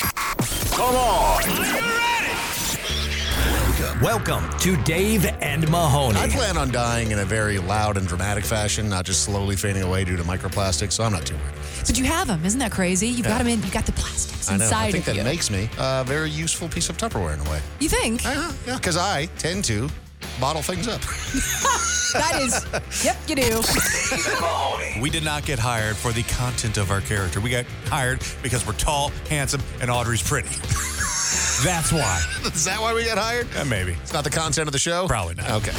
Come on. Welcome to Dave and Mahoney. I plan on dying in a very loud and dramatic fashion, not just slowly fading away due to microplastics, so I'm not too worried. But you have them, isn't that crazy? You've got them in. You got the plastics I know. inside I think of that you. makes me a very useful piece of Tupperware in a way. you think? Uh-huh, yeah, because I tend to bottle things up. that is. Yep, you do. We did not get hired for the content of our character. We got hired because we're tall, handsome, and Audrey's pretty. That's why. Is that why we got hired? Uh, maybe. It's not the content of the show? Probably not. Okay.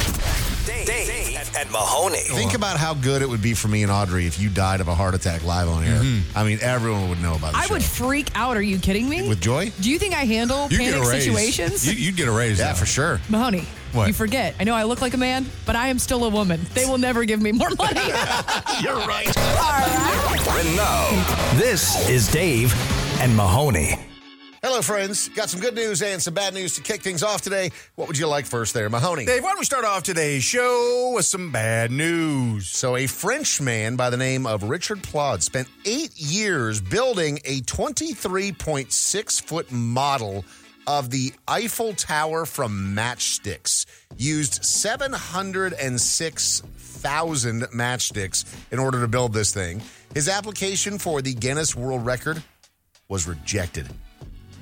Dave, Dave and, and Mahoney. Think about how good it would be for me and Audrey if you died of a heart attack live on air. I mean, everyone would know about the I show. would freak out. Are you kidding me? With joy? do you think I handle You panic situations? You, you'd get a raise. Yeah, now. for sure. Mahoney, What? you forget. I know I look like a man, but I am still a woman. They will never give me more money. You're right. All right. And now, this is Dave and Mahoney. Hello, friends. Got some good news and some bad news to kick things off today. What would you like first there, Mahoney? Dave, why don't we start off today's show with some bad news? So, a French man by the name of Richard Plaud spent eight years building a 23.6 foot model of the Eiffel Tower from matchsticks. Used 706,000 matchsticks in order to build this thing. His application for the Guinness World Record was rejected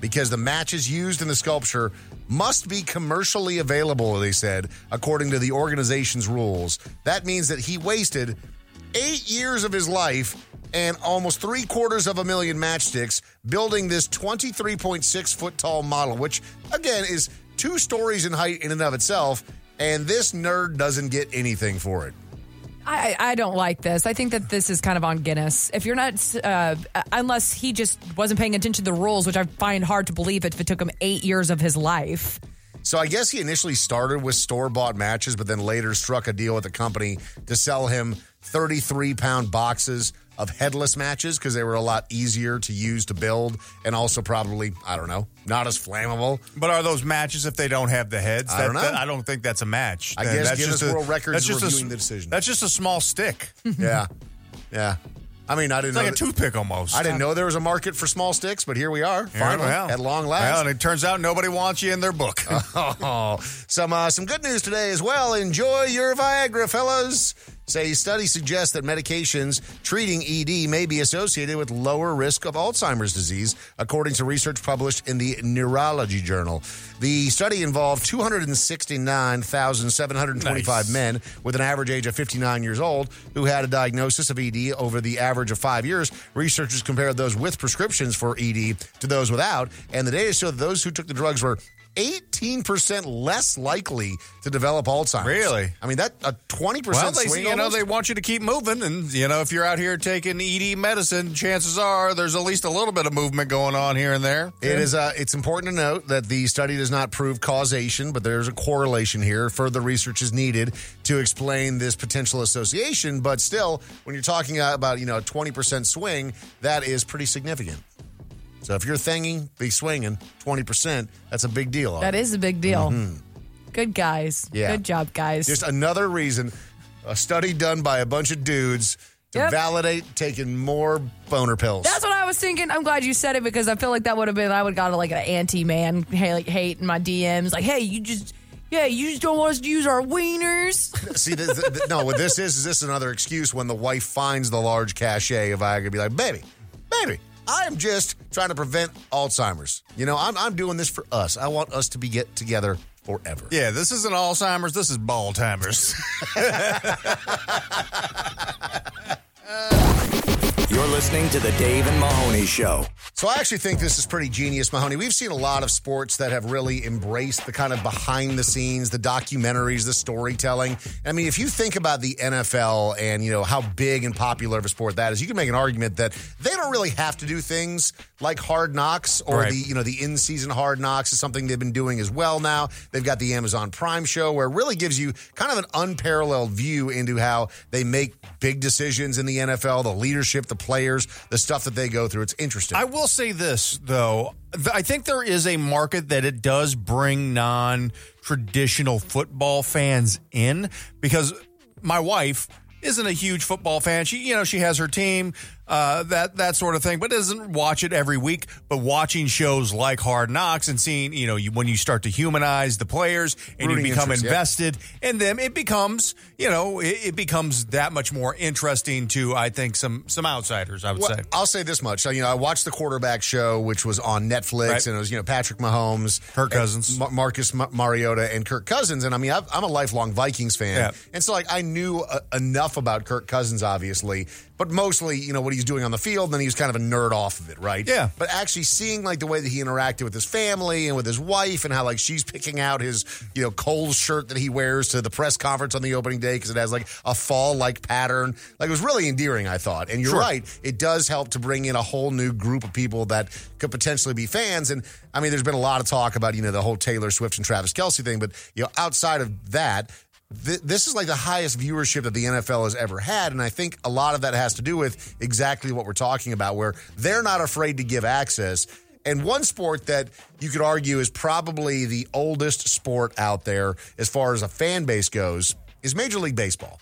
because the matches used in the sculpture must be commercially available, they said, according to the organization's rules. That means that he wasted eight years of his life and almost three quarters of a million matchsticks building this 23.6 foot tall model, which again is two stories in height in and of itself. And this nerd doesn't get anything for it. I, I don't like this. I think that this is kind of on Guinness. If you're not, uh, unless he just wasn't paying attention to the rules, which I find hard to believe if it took him eight years of his life. So I guess he initially started with store bought matches, but then later struck a deal with the company to sell him 33 pound boxes of headless matches because they were a lot easier to use to build and also probably, I don't know, not as flammable. But are those matches if they don't have the heads? I don't know. I don't think that's a match. I guess that's Guinness just a- World Records that's just reviewing s- the decision. That's just a small stick. Yeah. Yeah. I mean, I didn't like know a that- toothpick almost. I didn't know there was a market for small sticks, but here we are, finally, well. at long Well, last. and it turns out nobody wants you in their book. Oh, some uh, some good news today as well. Enjoy your Viagra, fellas. Say study suggests that medications treating ED may be associated with lower risk of Alzheimer's disease, according to research published in the Neurology Journal. The study involved 269,725 Nice. men with an average age of 59 years old who had a diagnosis of ED over the average of five years. Researchers compared those with prescriptions for ED to those without, and the data showed that those who took the drugs were 18% less likely to develop Alzheimer's. Really? I mean, that a 20% Well, they, swing you know, they want you to keep moving, and you know, if you're out here taking ED medicine, chances are there's at least a little bit of movement going on here and there. It is. Uh, it's important to note that the study does not prove causation, but there's a correlation here. Further research is needed to explain this potential association. But still, when you're talking about you know a 20 percent swing, that is pretty significant. So if you're thinging, be swinging 20 percent. That's a big deal. That is a big deal. Good guys. Mm-hmm. Yeah. Good job, guys. Just another reason. A study done by a bunch of dudes to Yep. validate taking more boner pills. That's what I was thinking. I'm glad you said it because I feel like that would have been I would have got like an anti man hate in my DMs like hey you just yeah you just don't want us to use our wieners. See, th- th- th- no, what this is is this another excuse when the wife finds the large cachet of Viagra, be like, baby, baby, I am just trying to prevent Alzheimer's. You know, I'm, I'm doing this for us. I want us to be get together forever. Yeah, this isn't Alzheimer's. This is Balltimers. You're listening to The Dave and Mahoney Show. So I actually think this is pretty genius, Mahoney. We've seen a lot of sports that have really embraced the kind of behind the scenes, the documentaries, the storytelling. I mean, if you think about the NFL and, you know, how big and popular of a sport that is, you can make an argument that they don't really have to do things like hard knocks or Right. the, you know, the in-season hard knocks is something they've been doing as well now. They've got the Amazon Prime show where it really gives you kind of an unparalleled view into how they make big decisions in the NFL, the leadership, the players, the stuff that they go through. It's interesting. I will say this though. I think there is a market that it does bring non traditional football fans in because my wife isn't a huge football fan. She, you know, she has her team, uh, that that sort of thing, but doesn't watch it every week. But watching shows like Hard Knocks and seeing, you know, you, when you start to humanize the players and Rooting you become interest, invested in them, it becomes, you know, it, it becomes that much more interesting to, I think, some some outsiders. I would Well, say. I'll say this much. So, you know, I watched the quarterback show, which was on Netflix, Right. and it was, you know, Patrick Mahomes, Kirk Cousins. Ma- Marcus Ma- Mariota, and Kirk Cousins. And I mean, I've, I'm a lifelong Vikings fan. Yeah. And so, like, I knew uh, enough about Kirk Cousins, obviously, but mostly, you know, what he's doing on the field, and then he was kind of a nerd off of it, right? Yeah. But actually seeing, like, the way that he interacted with his family and with his wife, and how, like, she's picking out his, you know, Coles shirt that he wears to the press conference on the opening day because it has, like, a fall like pattern. Like, it was really endearing, I thought. And you're Sure. right it does help to bring in a whole new group of people that could potentially be fans. And I mean, there's been a lot of talk about, you know, the whole Taylor Swift and Travis Kelce thing, but, you know, outside of that, th- this is like the highest viewership that the NFL has ever had. And I think a lot of that has to do with exactly what we're talking about, where they're not afraid to give access. And one sport that you could argue is probably the oldest sport out there as far as a fan base goes is Major League Baseball.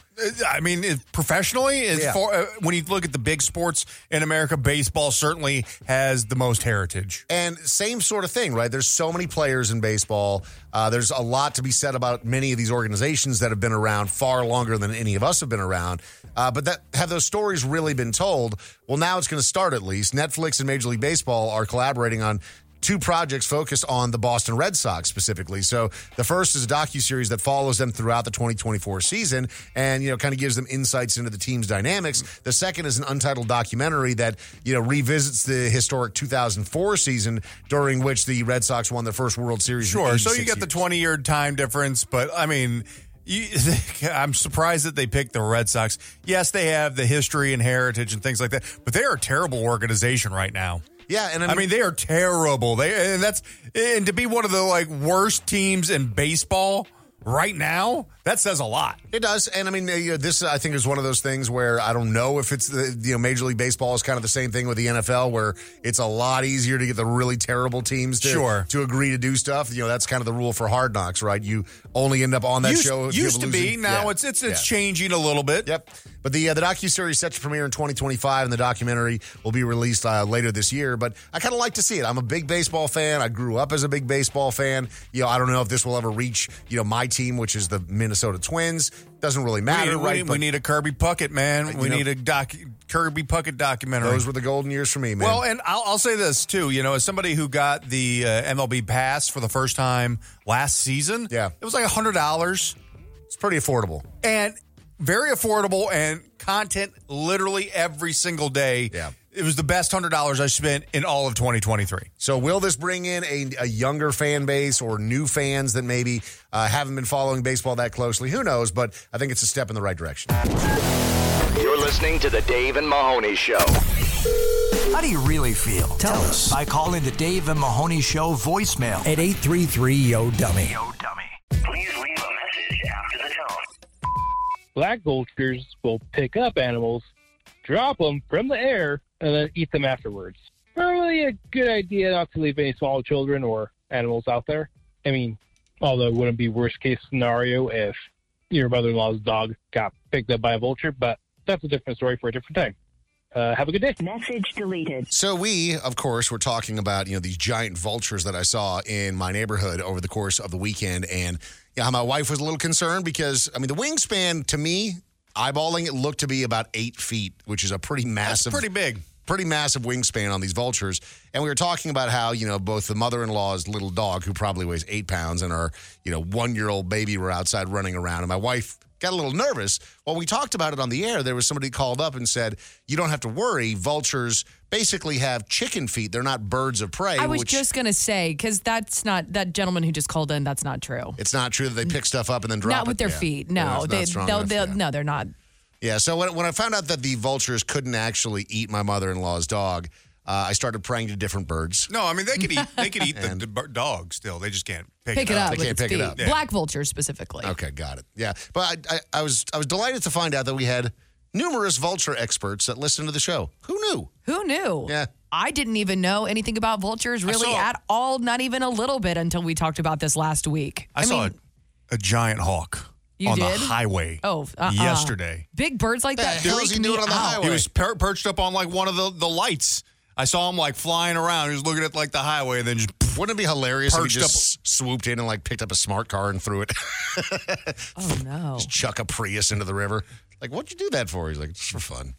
I mean, professionally, as Yeah. far, uh, when you look at the big sports in America, baseball certainly has the most heritage. And same sort of thing, right? There's so many players in baseball. Uh, there's a lot to be said about many of these organizations that have been around far longer than any of us have been around. Uh, but that have those stories really been told? Well, now it's going to start at least. Netflix and Major League Baseball are collaborating on two projects focused on the Boston Red Sox specifically. So the first is a docu series that follows them throughout the 2024 season, and you know, kind of gives them insights into the team's dynamics. The second is an untitled documentary that you know revisits the historic 2004 season during which the Red Sox won their first World Series. in Sure. So you get the 20 year time difference, but I mean, you, I'm surprised that they picked the Red Sox. Yes, they have the history and heritage and things like that, but they are a terrible organization right now. Yeah, and I I mean, mean, they are terrible. They and that's and to be one of the like worst teams in baseball right now, that says a lot. It does, and I mean, uh, this I think is one of those things where I don't know if it's the you know Major League Baseball is kind of the same thing with the NFL, where it's a lot easier to get the really terrible teams to Sure. to agree to do stuff. You know, that's kind of the rule for Hard Knocks, right? You only end up on that used show. used to be. Now Yeah. it's it's it's Yeah. changing a little bit. Yep. But the uh, the docu series set to premiere in 2025, and the documentary will be released uh, later this year. But I kind of like to see it. I'm a big baseball fan. I grew up as a big baseball fan. You know, I don't know if this will ever reach you know my team, which is the Minnesota Twins. Doesn't really We matter, need, we right? need- But we need a Kirby Puckett, man. We know- need a doc, Kirby Puckett documentary. those were the golden years for me, man. Well, and I'll, I'll say this too. You know, as somebody who got the uh, MLB pass for the first time last season, Yeah. it was like a hundred dollars it's pretty affordable. and very affordable and content literally every single day. Yeah. It was the best hundred dollars I spent in all of 2023. So, will this bring in a, a younger fan base or new fans that maybe uh, haven't been following baseball that closely? Who knows? But I think it's a step in the right direction. You're listening to The Dave and Mahoney Show. How do you really feel? Tell, us by calling the Dave and Mahoney Show voicemail at 833 Yo Dummy. Yo Dummy. Please leave a message after the tone. black vultures will pick up animals, drop them from the air, and then eat them afterwards. Not really a good idea not to leave any small children or animals out there. I mean, although it wouldn't be worst case scenario if your mother-in-law's dog got picked up by a vulture, but that's a different story for a different time. Uh, have a good day. Message deleted. So we, of course, were talking about you know these giant vultures that I saw in my neighborhood over the course of the weekend, and you know, my wife was a little concerned because I mean the wingspan to me, eyeballing it, looked to be about eight feet, which is a pretty That's massive, pretty big. pretty massive wingspan on these vultures. And we were talking about how, you know, both the mother in law's little dog, who probably weighs eight pounds, and our, you know, one year old baby were outside running around. And my wife got a little nervous. Well, we talked about it on the air. There was somebody called up and said, "You don't have to worry. Vultures basically have chicken feet. They're not birds of prey." I was which just gonna say because that's not that gentleman who just called in. That's not true. it's not true that they pick stuff up and then drop it. not with their Yeah. feet. No, it's they, they'll, enough, they'll, yeah. no, they're not. Yeah, so when, when I found out that the vultures couldn't actually eat my mother-in-law's dog, uh, I started praying to different birds. No, I mean they could eat. They could eat the, the dog still. They just can't pick, Pick it up. They can't its pick it up. Yeah. Black vultures specifically. Okay, got it. Yeah, but I, I, I was I was delighted to find out that we had numerous vulture experts that listen to the show. Who knew? Who knew? Yeah. I didn't even know anything about vultures really saw- at all, not even a little bit until we talked about this last week. I, saw mean, a, a giant hawk You on did? the highway. Oh, uh-uh. yesterday. big birds like that. The hell is freak he doing me on the out. highway? He was per- perched up on like one of the, the lights. I saw him like flying around. He was looking at like the highway and then just Wouldn't it be hilarious if he Perched just swooped in and like picked up a smart car and threw it, Oh no! chuck a Prius into the river? Like, what'd you do that for? He's like, just for fun.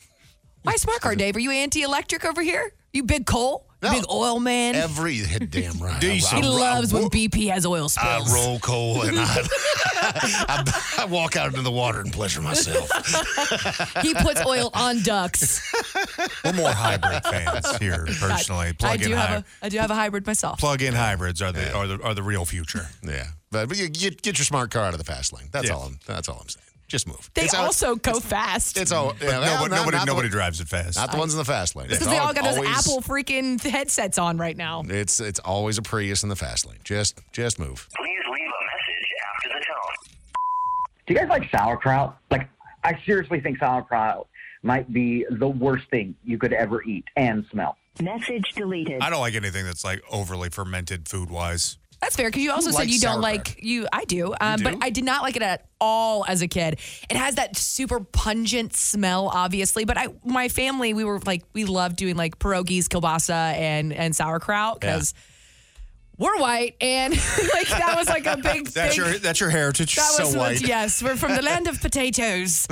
Why smart car, Dave? Are you anti-electric over here? You big coal? No. Big oil man? Every damn right. Diesel. he I, I- loves I, when BP has oil spills. I spills. roll coal and I, I, I walk out into the water and pleasure myself. he puts oil on ducks. we're more hybrid fans here personally. I Plug in do have hy- a I do have a hybrid myself. plug-in hybrids are the are the are the real future. Yeah, but, but you get get your smart car out of the fast lane. That's Yeah. all. I'm, that's all I'm saying. Just move. They It's all- also go fast. It's all. Yeah, well, nobody not- nobody, not nobody one- drives it fast. Not the ones in the fast lane. because they all got those always- Apple freaking headsets on right now. It's it's always a Prius in the fast lane. Just just move. Please leave a message after the tone. Do you guys like sauerkraut? Like, I seriously think sauerkraut might be the worst thing you could ever eat and smell. Message deleted. I don't like anything that's like overly fermented food wise. That's fair because you also said you don't like you. I do, um, do? but I did not like it at all as a kid. It has that super pungent smell, obviously. But I, my family, we were like, we loved doing like pierogies, kielbasa, and and sauerkraut because we're white, and like that was like a big. That's big, your that's your heritage. That was so white. yes. We're from the land of potatoes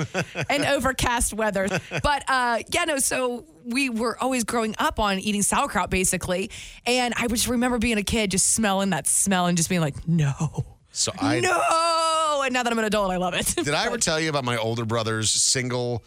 and overcast weather. But uh, yeah, no. So we were always growing up on eating sauerkraut, basically, and I just remember being a kid, just smelling that smell and just being like, no, So I no. And now that I'm an adult, I love it. did I ever tell you about my older brother's single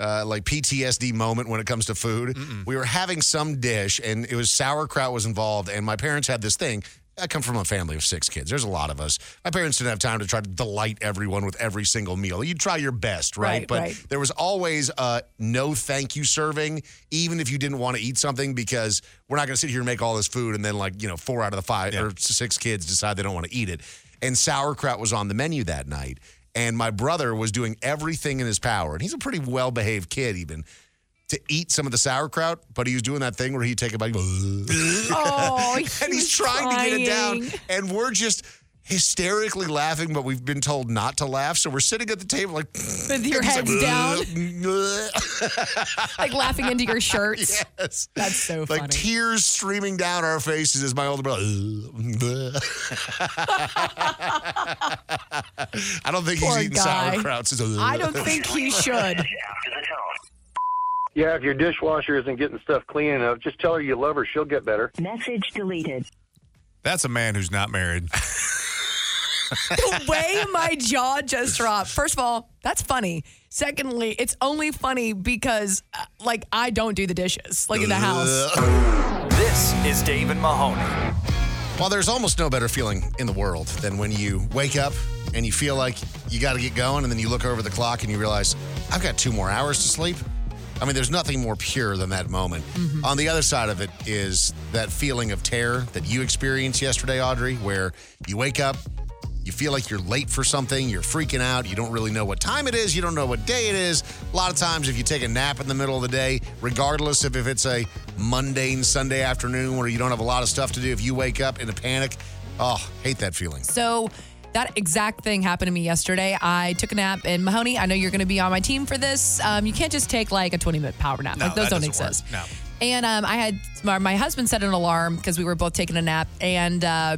uh, like PTSD moment when it comes to food? We were having some dish and it was sauerkraut was involved, and my parents had this thing. I come from a family of six kids. There's a lot of us. My parents didn't have time to try to delight everyone with every single meal. You try your best, right? Right, but right. there was always a no thank you serving, even if you didn't want to eat something, because we're not going to sit here and make all this food and then, like, you know, four out of the five or six kids decide they don't want to eat it. And sauerkraut was on the menu that night. And my brother was doing everything in his power, and he's a pretty well behaved kid, even to eat some of the sauerkraut, but he was doing that thing where he'd take a bite. oh, he and he's was trying to get it down, and we're just hysterically laughing, but we've been told not to laugh. So we're sitting at the table like with your heads down, down. like laughing into your shirts. yes. That's so funny. Like tears streaming down our faces as my older brother. I don't think Poor he's eating guy. sauerkraut. since- I don't think he should. Message after the tone. Yeah, if your dishwasher isn't getting stuff clean enough, just tell her you love her. She'll get better. Message deleted. That's a man who's not married. The way my jaw just dropped. First of all, that's funny. Secondly, it's only funny because, uh, like, I don't do the dishes, like in the house. This is Dave and Mahoney. Well, there's almost no better feeling in the world than when you wake up and you feel like you got to get going, and then you look over the clock and you realize, I've got two more hours to sleep. I mean, there's nothing more pure than that moment. On the other side of it is that feeling of terror that you experienced yesterday, Audrey, where you wake up, you feel like you're late for something, you're freaking out, you don't really know what time it is, you don't know what day it is. A lot of times, if you take a nap in the middle of the day, regardless of if it's a mundane Sunday afternoon where you don't have a lot of stuff to do, if you wake up in a panic, oh, hate that feeling. So that exact thing happened to me yesterday. I took a nap, and Mahoney, I know you're going to be on my team for this. Um, you can't just take like a 20 minute power nap. No, like those that don't doesn't work. exist. No. And um, I had my, my husband set an alarm because we were both taking a nap, and uh,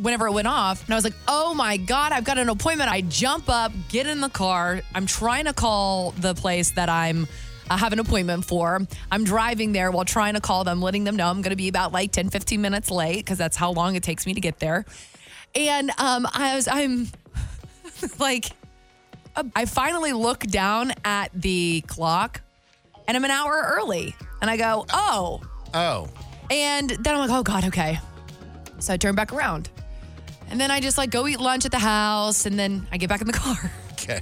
whenever it went off, and I was like, "Oh my god, I've got an appointment!" I jump up, get in the car. I'm trying to call the place that I'm. I have an appointment for. I'm driving there while trying to call them, letting them know I'm going to be about like 10, 15 minutes late because that's how long it takes me to get there. And um, I was, I'm like, uh, I finally look down at the clock and I'm an hour early. And I go, oh. Oh. And then I'm like, oh God, okay. So I turn back around. And then I just like go eat lunch at the house and then I get back in the car. Okay.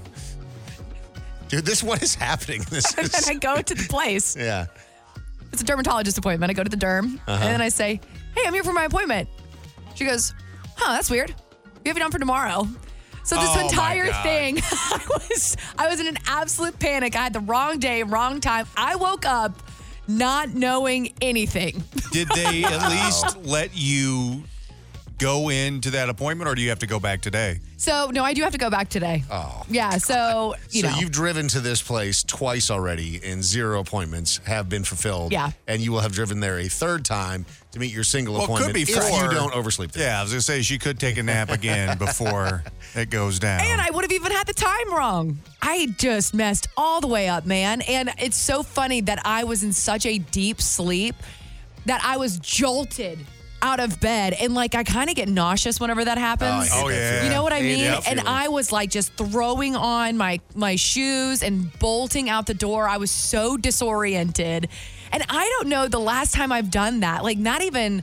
Dude, this what is happening? This and then I go to the place. yeah. It's a dermatologist appointment. I go to the derm Uh-huh. and then I say, hey, I'm here for my appointment. She goes, huh, that's weird. We have it on for tomorrow. So this Oh, entire thing, I was I was in an absolute panic. I had the wrong day, wrong time. I woke up not knowing anything. Did they at least let you go into that appointment, or do you have to go back today? So no, I do have to go back today. Oh. Yeah. So you so know, you've driven to this place twice already, and zero appointments have been fulfilled. Yeah. and you will have driven there a third time to meet your single Well, appointment could be if four. you don't oversleep. There. Yeah, I was gonna say she could take a nap again before it goes down. And I would have even had the time wrong. I just messed all the way up, man. And it's so funny that I was in such a deep sleep that I was jolted out of bed. And like, I kind of get nauseous whenever that happens. Oh, yeah. You know what I mean? that And. I was like just throwing on my my shoes and bolting out the door. I was so disoriented. And I don't know the last time I've done that. Like not even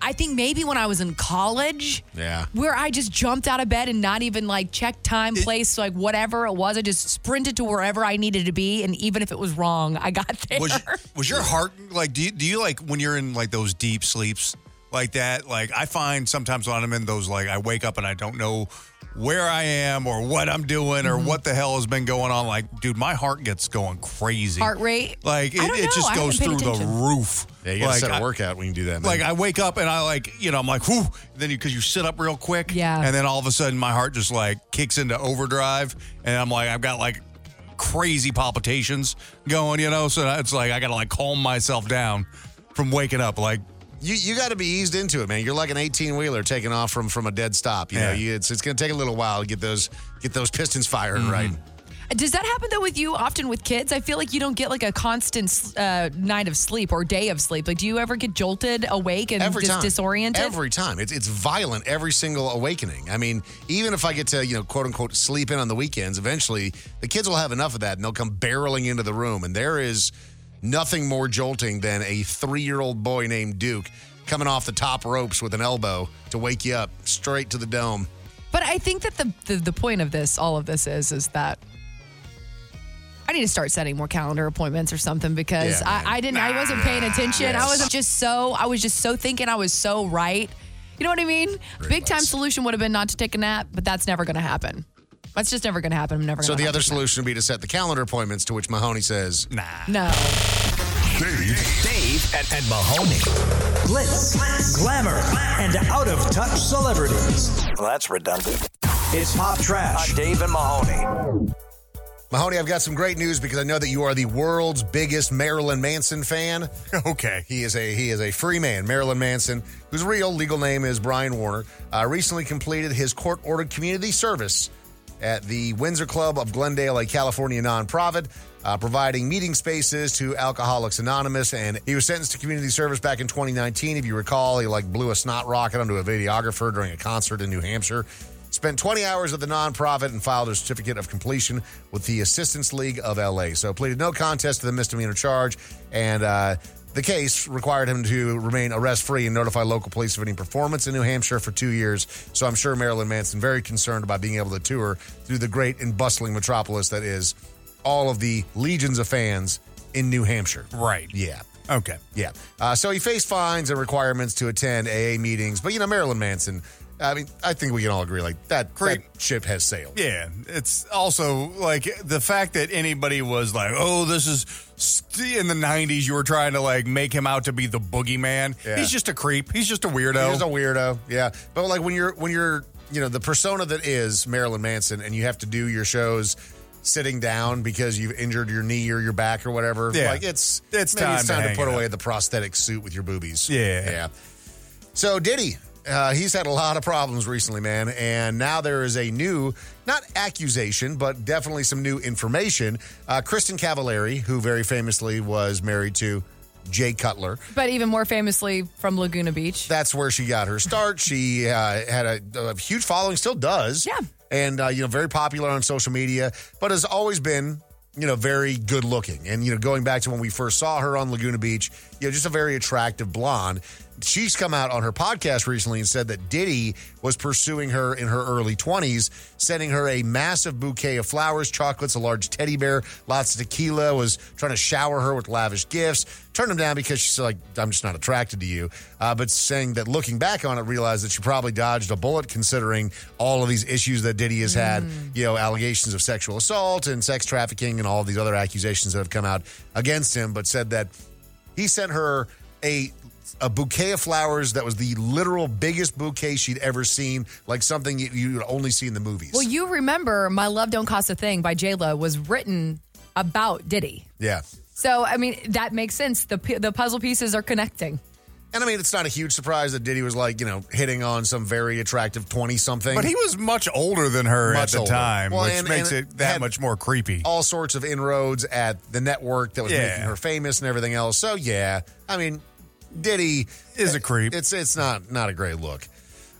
I think maybe when I was in college Yeah. where I just jumped out of bed and not even like check time, place, like whatever it was. I just sprinted to wherever I needed to be, and even if it was wrong, I got there. was was your heart like? Do you, do you like when you're in like those deep sleeps like that? Like I find sometimes when I'm in those, like I wake up and I don't know where I am or what I'm doing or Mm-hmm. what the hell has been going on. Like, dude, my heart gets going crazy. Heart rate? Like it, I don't it just I goes through paid the roof. Yeah, you gotta like, set a I- workout when you do that. Man. Like I wake up and I like, you know, I'm like, whoo. Then you because you sit up real quick, Yeah. and then all of a sudden my heart just like kicks into overdrive, and I'm like, I've got like crazy palpitations going, you know. So it's like I gotta like calm myself down from waking up. Like, you you got to be eased into it, man. You're like an 18 wheeler taking off from from a dead stop. You know, you, it's it's going to take a little while to get those get those pistons firing right. Does that happen though with you often with kids? I feel like you don't get like a constant uh, night of sleep or day of sleep. Like, do you ever get jolted awake and Every just time, disoriented? Every time, it's it's violent. Every single awakening. I mean, even if I get to you know quote unquote sleep in on the weekends, eventually the kids will have enough of that and they'll come barreling into the room, and there is nothing more jolting than a three year old boy named Duke coming off the top ropes with an elbow to wake you up straight to the dome. But I think that the, the the point of this, all of this is, is that I need to start setting more calendar appointments or something because Yeah. I, I didn't, I wasn't paying attention. I wasn't just so, I was just so thinking I was so right. You know what I mean? Big time solution would have been not to take a nap, but that's never going to happen. That's just never going to happen. I'm never. So gonna the other to take solution would be to set the calendar appointments. To which Mahoney says, nah. nap. No. Dave, Dave and, and Mahoney. Glitz, glamour, and out of touch celebrities. Well, that's redundant. It's Pop Trash. On Dave and Mahoney. Mahoney, I've got some great news because I know that you are the world's biggest Marilyn Manson fan. Okay. He is a he is a free man, Marilyn Manson, whose real legal name is Brian Warner. Uh, recently completed his court-ordered community service at the Windsor Club of Glendale, a California nonprofit, uh, providing meeting spaces to Alcoholics Anonymous. And he was sentenced to community service back in 2019. If you recall, he like blew a snot rocket onto a videographer during a concert in New Hampshire. Spent 20 hours at the nonprofit and filed a certificate of completion with the Assistance League of LA. So pleaded no contest to the misdemeanor charge, and uh, the case required him to remain arrest free and notify local police of any performance in New Hampshire for two years. So I'm sure Marilyn Manson very concerned about being able to tour through the great and bustling metropolis that is all of the legions of fans in New Hampshire. Right. Yeah. Okay. Yeah. Uh, so he faced fines and requirements to attend AA meetings. But, you know, Marilyn Manson, I mean, I think we can all agree, like, that, that ship has sailed. Yeah, it's also like the fact that anybody was like, "Oh, this is st- in the '90s." You were trying to like make him out to be the boogeyman. Yeah. He's just a creep. He's just a weirdo. He's a weirdo, yeah. But like when you're when you're you know the persona that is Marilyn Manson, and you have to do your shows sitting down because you've injured your knee or your back or whatever. Yeah. like it's It's maybe time it's to time to, hang put away the prosthetic suit with your boobies. Yeah. yeah. So Diddy. Uh, he's had a lot of problems recently, man. And now there is a new, not accusation, but definitely some new information. Uh, Kristin Cavallari, who very famously was married to Jay Cutler, But even more famously from Laguna Beach. that's where she got her start. She uh, had a, a huge following, still does. Yeah. and uh, you know very popular on social media, but has always been you know very good looking. And you know going back to when we first saw her on Laguna Beach, you know just a very attractive blonde. She's come out on her podcast recently and said that Diddy was pursuing her in her early 20s, sending her a massive bouquet of flowers, chocolates, a large teddy bear, lots of tequila, was trying to shower her with lavish gifts. Turned him down because she's like, I'm just not attracted to you. Uh, but saying that looking back on it, realized that she probably dodged a bullet considering all of these issues that Diddy has had, you know, allegations of sexual assault and sex trafficking and all these other accusations that have come out against him, but said that he sent her a a bouquet of flowers that was the literal biggest bouquet she'd ever seen, like something you, you would only see in the movies. Well, you remember "My Love Don't Cost a Thing" by J Lo was written about Diddy. yeah. So I mean that makes sense. The the puzzle pieces are connecting. And I mean, it's not a huge surprise that Diddy was like, you know, hitting on some very attractive 20 something. But he was much older than her Much at the older. time, Well, which and- makes and it that much more creepy. all sorts of inroads at the network that was Yeah. making her famous and everything else. So yeah, I mean, Diddy Is a creep. It's it's not not a great look.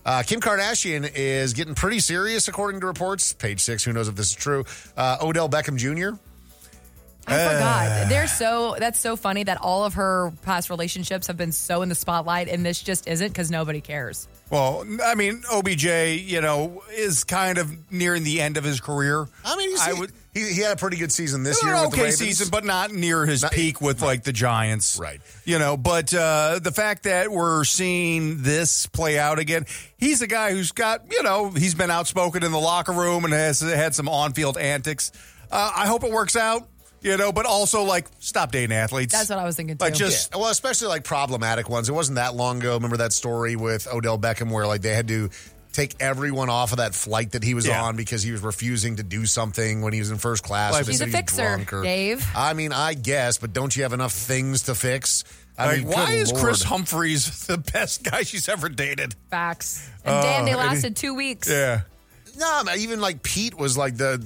Uh, Kim Kardashian is getting pretty serious, according to reports. Page six. Who knows if this is true? Uh, Odell Beckham Jr. I Uh. forgot. They're so that's so funny that all of her past relationships have been so in the spotlight, and this just isn't because nobody cares. Well, I mean, OBJ, you know, is kind of nearing the end of his career. I mean, he's, I he, would. he, he had a pretty good season this An year. with the okay Ravens. season, but not near his Not- peak with like the Giants, Right. You know, but uh, the fact that we're seeing this play out again, he's a guy who's got, you know, he's been outspoken in the locker room and has had some on-field antics. Uh, I hope it works out, you know, but also like stop dating athletes. That's what I was thinking too. Like just Yeah, well, especially like problematic ones. It wasn't that long ago. Remember that story with Odell Beckham where like they had to take everyone off of that flight that he was Yeah. on because he was refusing to do something when he was in first class. Like- or they She's said a he was fixer, drunk or- Dave. I mean, I guess, but don't you have enough things to fix? I like, mean, why good is Kris Humphries the best guy she's ever dated? Facts. And damn, uh, they and he- lasted two weeks. Yeah. No, man, even like Pete was like the.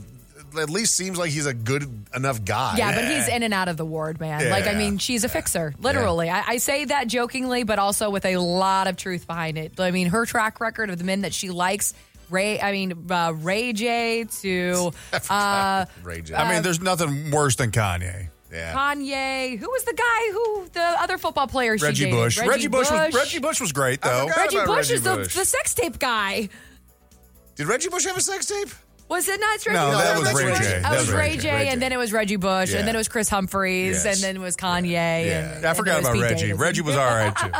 At least seems like he's a good enough guy. Yeah, but he's in and out of the ward, man. Like, I mean, she's a fixer, literally. I, I say that jokingly, but also with a lot of truth behind it. I mean, her track record of the men that she likes, Ray, I mean, uh, Ray J to uh, Ray J. I mean, there's nothing worse than Kanye. yeah. Kanye. Who was the guy who, the other football player she Reggie dated? Bush. Reggie, Bush. was Reggie Bush was great though. Reggie Bush Reggie is the, the sex tape guy. Did Reggie Bush have a sex tape? Was it not Reggie No, Bush? that was Ray Reggie- J. That That was was Ray Ray J, J. Ray J. and then it was Reggie Bush, Yeah. and then it was Kris Humphries, Yes. and then it was Kanye. Yeah. And, I and forgot then it was about Pete Reggie. Davidson. Reggie was all right too.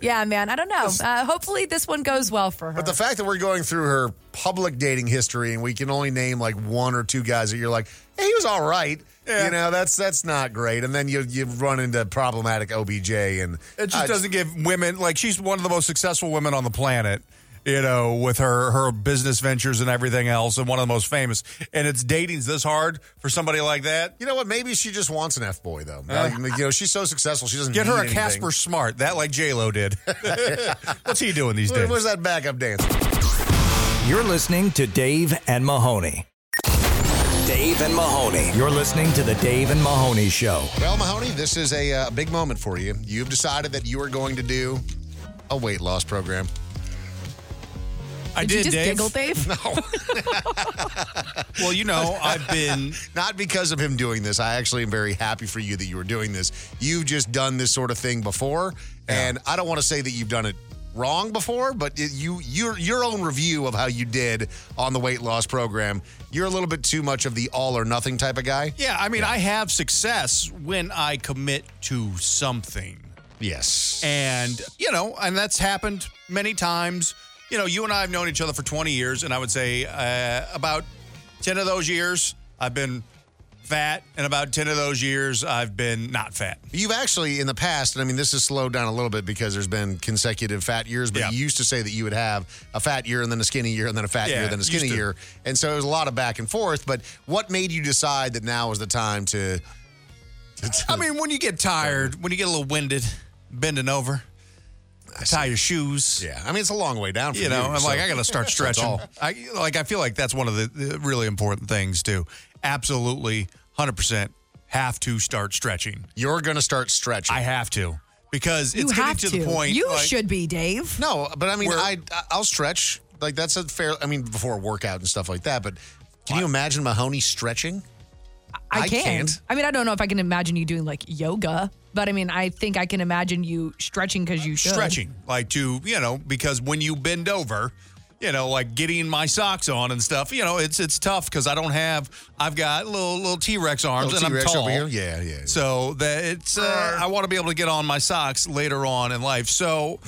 Yeah, man. I don't know. Uh, hopefully, this one goes well for her. But the fact that we're going through her public dating history and we can only name like one or two guys that you're like, hey, he was all right. Yeah. You know, that's that's not great. And then you you run into problematic OBJ and It just I doesn't give women like she's one of the most successful women on the planet. You know, with her her business ventures and everything else, and one of the most famous. And it's dating's this hard for somebody like that. You know what? Maybe she just wants an F boy though. Like, you know, she's so successful, she doesn't Get need her a anything. Casper Smart, that like J Lo did. What's he doing these days? Where's that backup dance? You're listening to Dave and Mahoney. Dave and Mahoney. You're listening to the Dave and Mahoney Show. Well, Mahoney, this is a uh, big moment for you. You've decided that you are going to do a weight loss program. I did, you just giggle, Dave? No. well, you know, I've been Not because of him doing this. I actually am very happy for you that you were doing this. You've just done this sort of thing before, and I don't want to say that you've done it wrong before, but it, you your your own review of how you did on the weight loss program, you're a little bit too much of the all or nothing type of guy. Yeah, I mean, I have success when I commit to something. Yes. And, you know, and that's happened many times. You know, you and I have known each other for 20 years, and I would say uh, about 10 of those years, I've been fat, and about 10 of those years, I've been not fat. You've actually in the past, and I mean this has slowed down a little bit because there's been consecutive fat years, but Yeah. you used to say that you would have a fat year and then a skinny year and then a fat Yeah, year, then a skinny year. And so it was a lot of back and forth. But what made you decide that now was the time to, to- I mean, when you get tired, when you get a little winded, bending over, tie your shoes. yeah, I mean it's a long way down for you. you know, I'm so like, I got to start stretching. all. I like, I feel like that's one of the, the really important things too. Absolutely, hundred percent, have to start stretching. You're gonna start stretching. I have to because You it's getting to, to. the point. You like- should be, Dave. no, but I mean Where- I I'll stretch Like that's a fair. I mean, before a workout and stuff like that. But can you imagine Mahoney stretching? I, I can. can't. I mean, I don't know if I can imagine you doing like yoga, but I mean, I think I can imagine you stretching because you should. stretching, like to you know, because when you bend over, you know, like getting my socks on and stuff, you know, it's it's tough because I don't have. I've got little little T Rex arms Little and I'm tall. over here? Yeah, yeah. So that it's uh, I want to be able to get on my socks later on in life. So.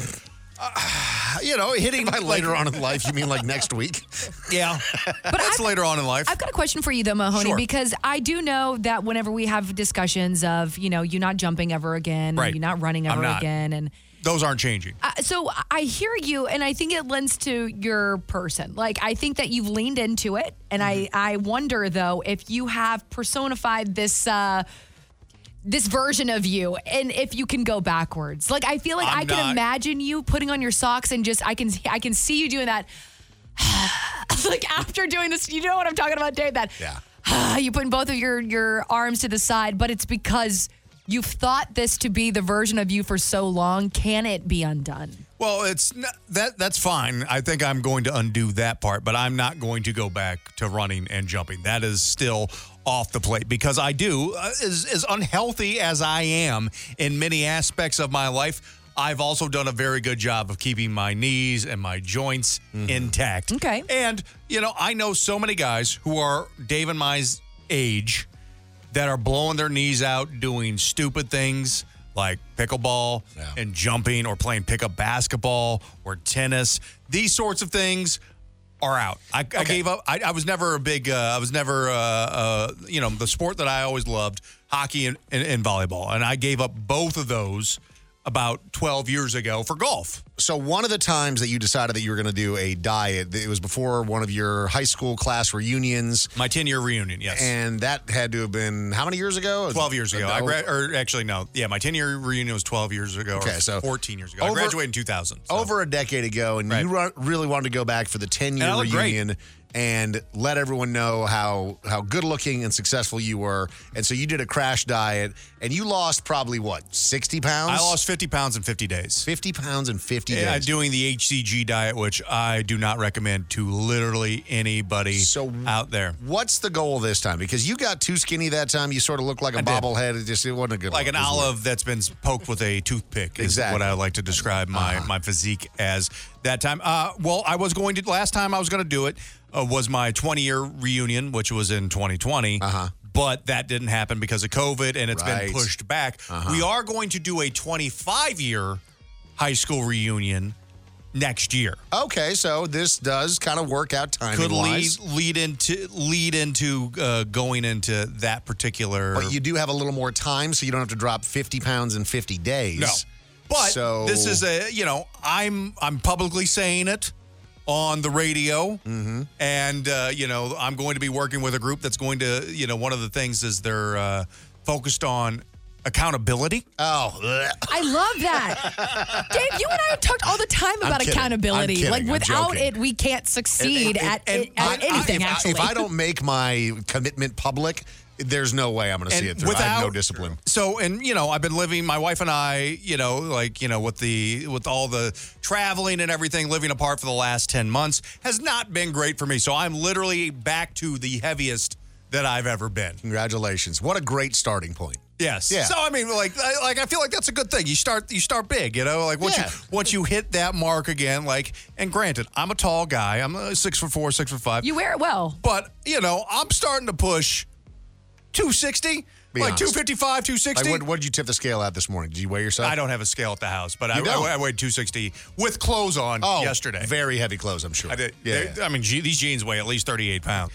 Uh, you know, hitting By later on in life, you mean like next week? Yeah, but that's later on in life. I've got a question for you though, Mahoney, Sure. because I do know that whenever we have discussions of, you know, you not jumping ever again, Right. you not running ever not. again, and Those aren't changing. uh, so I hear you, and I think it lends to your person. Like I think that you've leaned into it, and Mm-hmm. I I wonder though if you have personified this. uh this version of you and if you can go backwards like i feel like I'm i can not- imagine you putting on your socks and just i can i can see you doing that like after doing this you know what i'm talking about dave that Yeah. you putting both of your your arms to the side, but it's because you've thought this to be the version of you for so long. Can it be undone? Well, it's not, that that's fine. I think I'm going to undo that part, but I'm not going to go back to running and jumping. That is still off the plate because I do uh, as as unhealthy as I am in many aspects of my life. I've also done a very good job of keeping my knees and my joints intact. Okay. And, you know, I know so many guys who are Dave and my age that are blowing their knees out doing stupid things like pickleball and jumping or playing pickup basketball or tennis. These sorts of things are out. I, I gave up. I, I was never a big. Uh, I was never. Uh, uh, you know, the sport that I always loved, hockey and, and, and volleyball, and I gave up both of those about 12 years ago for golf. So one of the times that you decided that you were going to do a diet, it was before one of your high school class reunions. My 10 year reunion, yes. And that had to have been how many years ago? 12 years ago. I gra- or actually, no. Yeah, my 10 year reunion was 12 years ago. Okay, or so 14 years ago. I over- graduated in 2000. so. over a decade ago, and Right. you really wanted to go back for the 10 year reunion. Great. And let everyone know how how good looking and successful you were. And so you did a crash diet, and you lost probably what 60 pounds? I lost 50 pounds in 50 days. 50 pounds in 50 Yeah, days. doing the HCG diet, which I do not recommend to literally anybody So- out there. What's the goal this time? Because you got too skinny that time. You sort of looked like a I did. bobblehead. It just it wasn't a good Like look. an It olive that's been poked with a toothpick is Exactly. what I like to describe my, my physique as that time. Uh, well, I was going to, last time I was going to do it uh, was my 20 year reunion, which was in 2020. Uh-huh. But that didn't happen because of COVID and it's Right. been pushed back. Uh-huh. We are going to do a 25 year high school reunion next year. Okay, so this does kind of work out timing Could lead lead into lead into uh, going into that particular. But you do have a little more time, so you don't have to drop 50 pounds in 50 days. No. But So- this is a you know I'm I'm publicly saying it on the radio, Mm-hmm. and uh, you know I'm going to be working with a group that's going to you know one of the things is they're uh, focused on accountability. Oh, ugh. I love that. Dave, you and I have talked all the time I'm about kidding. I'm accountability. kidding. like I'm without joking. it, we can't succeed And- at, and- it, at I- I- anything, if I- actually. if I don't make my commitment public, there's no way I'm going to see it through. I have no discipline. So, and you know, I've been living. My wife and I, you know, like you know, with the with all the traveling and everything, living apart for the last ten months has not been great for me. So I'm literally back to the heaviest that I've ever been. Congratulations! What a great starting point. Yes. Yeah. So I mean, like, I, like I feel like that's a good thing. You start, you start big. You know, like once Yeah. you once you hit that mark again, like, and granted, I'm a tall guy. I'm uh, six foot four, six foot five. you wear it well. but you know, I'm starting to push 260, Be like honest. 255, Like, 260. what, what did you tip the scale at this morning? Did you weigh yourself? I don't have a scale at the house, but I, I, I weighed 260 with clothes on Oh, yesterday. Very heavy clothes, I'm sure. I did. Yeah. they- I mean, ge- these jeans weigh at least 38 pounds.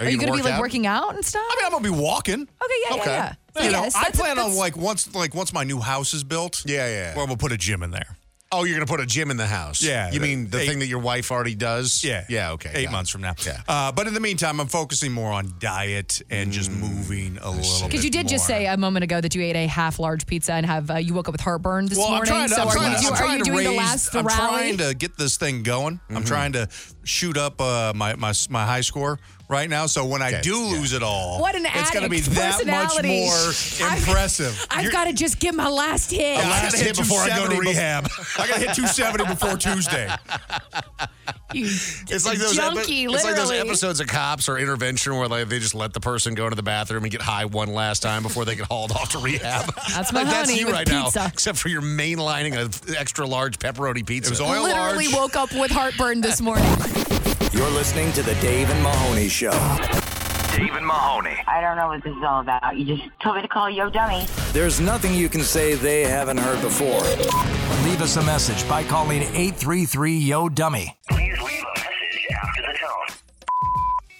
Are you going to be work like out? working out and stuff? I mean, I'm gonna be walking. okay, yeah, Okay. yeah, yeah. You know, Yes, I that's- plan on like once, like once my new house is built. Yeah, yeah. Well, we'll put a gym in there. Oh, you're going to put a gym in the house? Yeah, You mean the eight- thing that your wife already does? Yeah. Yeah. Okay. Eight months it. from now. Yeah. Uh, but in the meantime, I'm focusing more on diet and just Mm, moving a little bit. Because you did just say a moment ago that you ate a half large pizza and have uh, you woke up with heartburn this well, morning. I'm trying to, so I'm are trying you, to, do- I'm are trying you doing raise, the last I'm rally? trying to get this thing going. Mm-hmm. I'm trying to shoot up uh, my, my my high score right now. So when I do yeah. lose it all, What an it's going to be addict that much personality. more I've- impressive. I've got to just get my last hit. I last gotta hit hit before I go to 270 rehab. I got to hit 270 before Tuesday. You It's like those epi- it's like those episodes of Cops or Intervention where like they just let the person go into the bathroom and get high one last time before they get hauled off to rehab. That's my like that's you with right pizza. now, except for your mainlining of extra large pepperoni pizza. It was oil Literally large. woke up with heartburn this morning. You're listening to the Dave and Mahoney Show. Dave and Mahoney. I don't know what this is all about. You just told me to call Yo Dummy. There's nothing you can say they haven't heard before. Leave us a message by calling 833 Yo Dummy.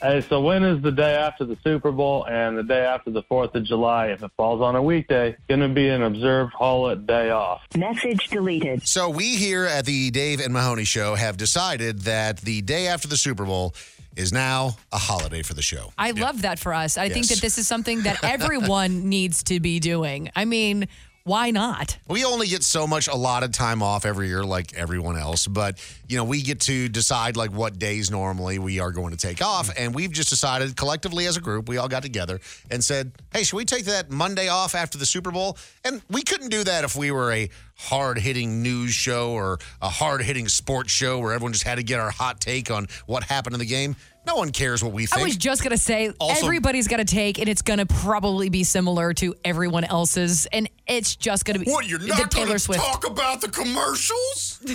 Hey, so when is the day after the Super Bowl and the day after the 4th of July? If it falls on a weekday, going to be an observed holiday off. Message deleted. So we here at the Dave and Mahoney Show have decided that the day after the Super Bowl is now a holiday for the show. I love that for us. I think that this is something that everyone needs to be doing. I mean, why not? We only get so much allotted time off every year, like everyone else. But you know, we get to decide like what days normally we are going to take off, and we've just decided collectively as a group, we all got together and said, "Hey, should we take that Monday off after the Super Bowl?" And we couldn't do that if we were a hard-hitting news show or a hard-hitting sports show where everyone just had to get our hot take on what happened in the game. No one cares what we think. I was just going to say Also- everybody's got to take, and it's going to probably be similar to everyone else's. And it's just going to be What, you're the not Taylor going to Swift. talk about the commercials?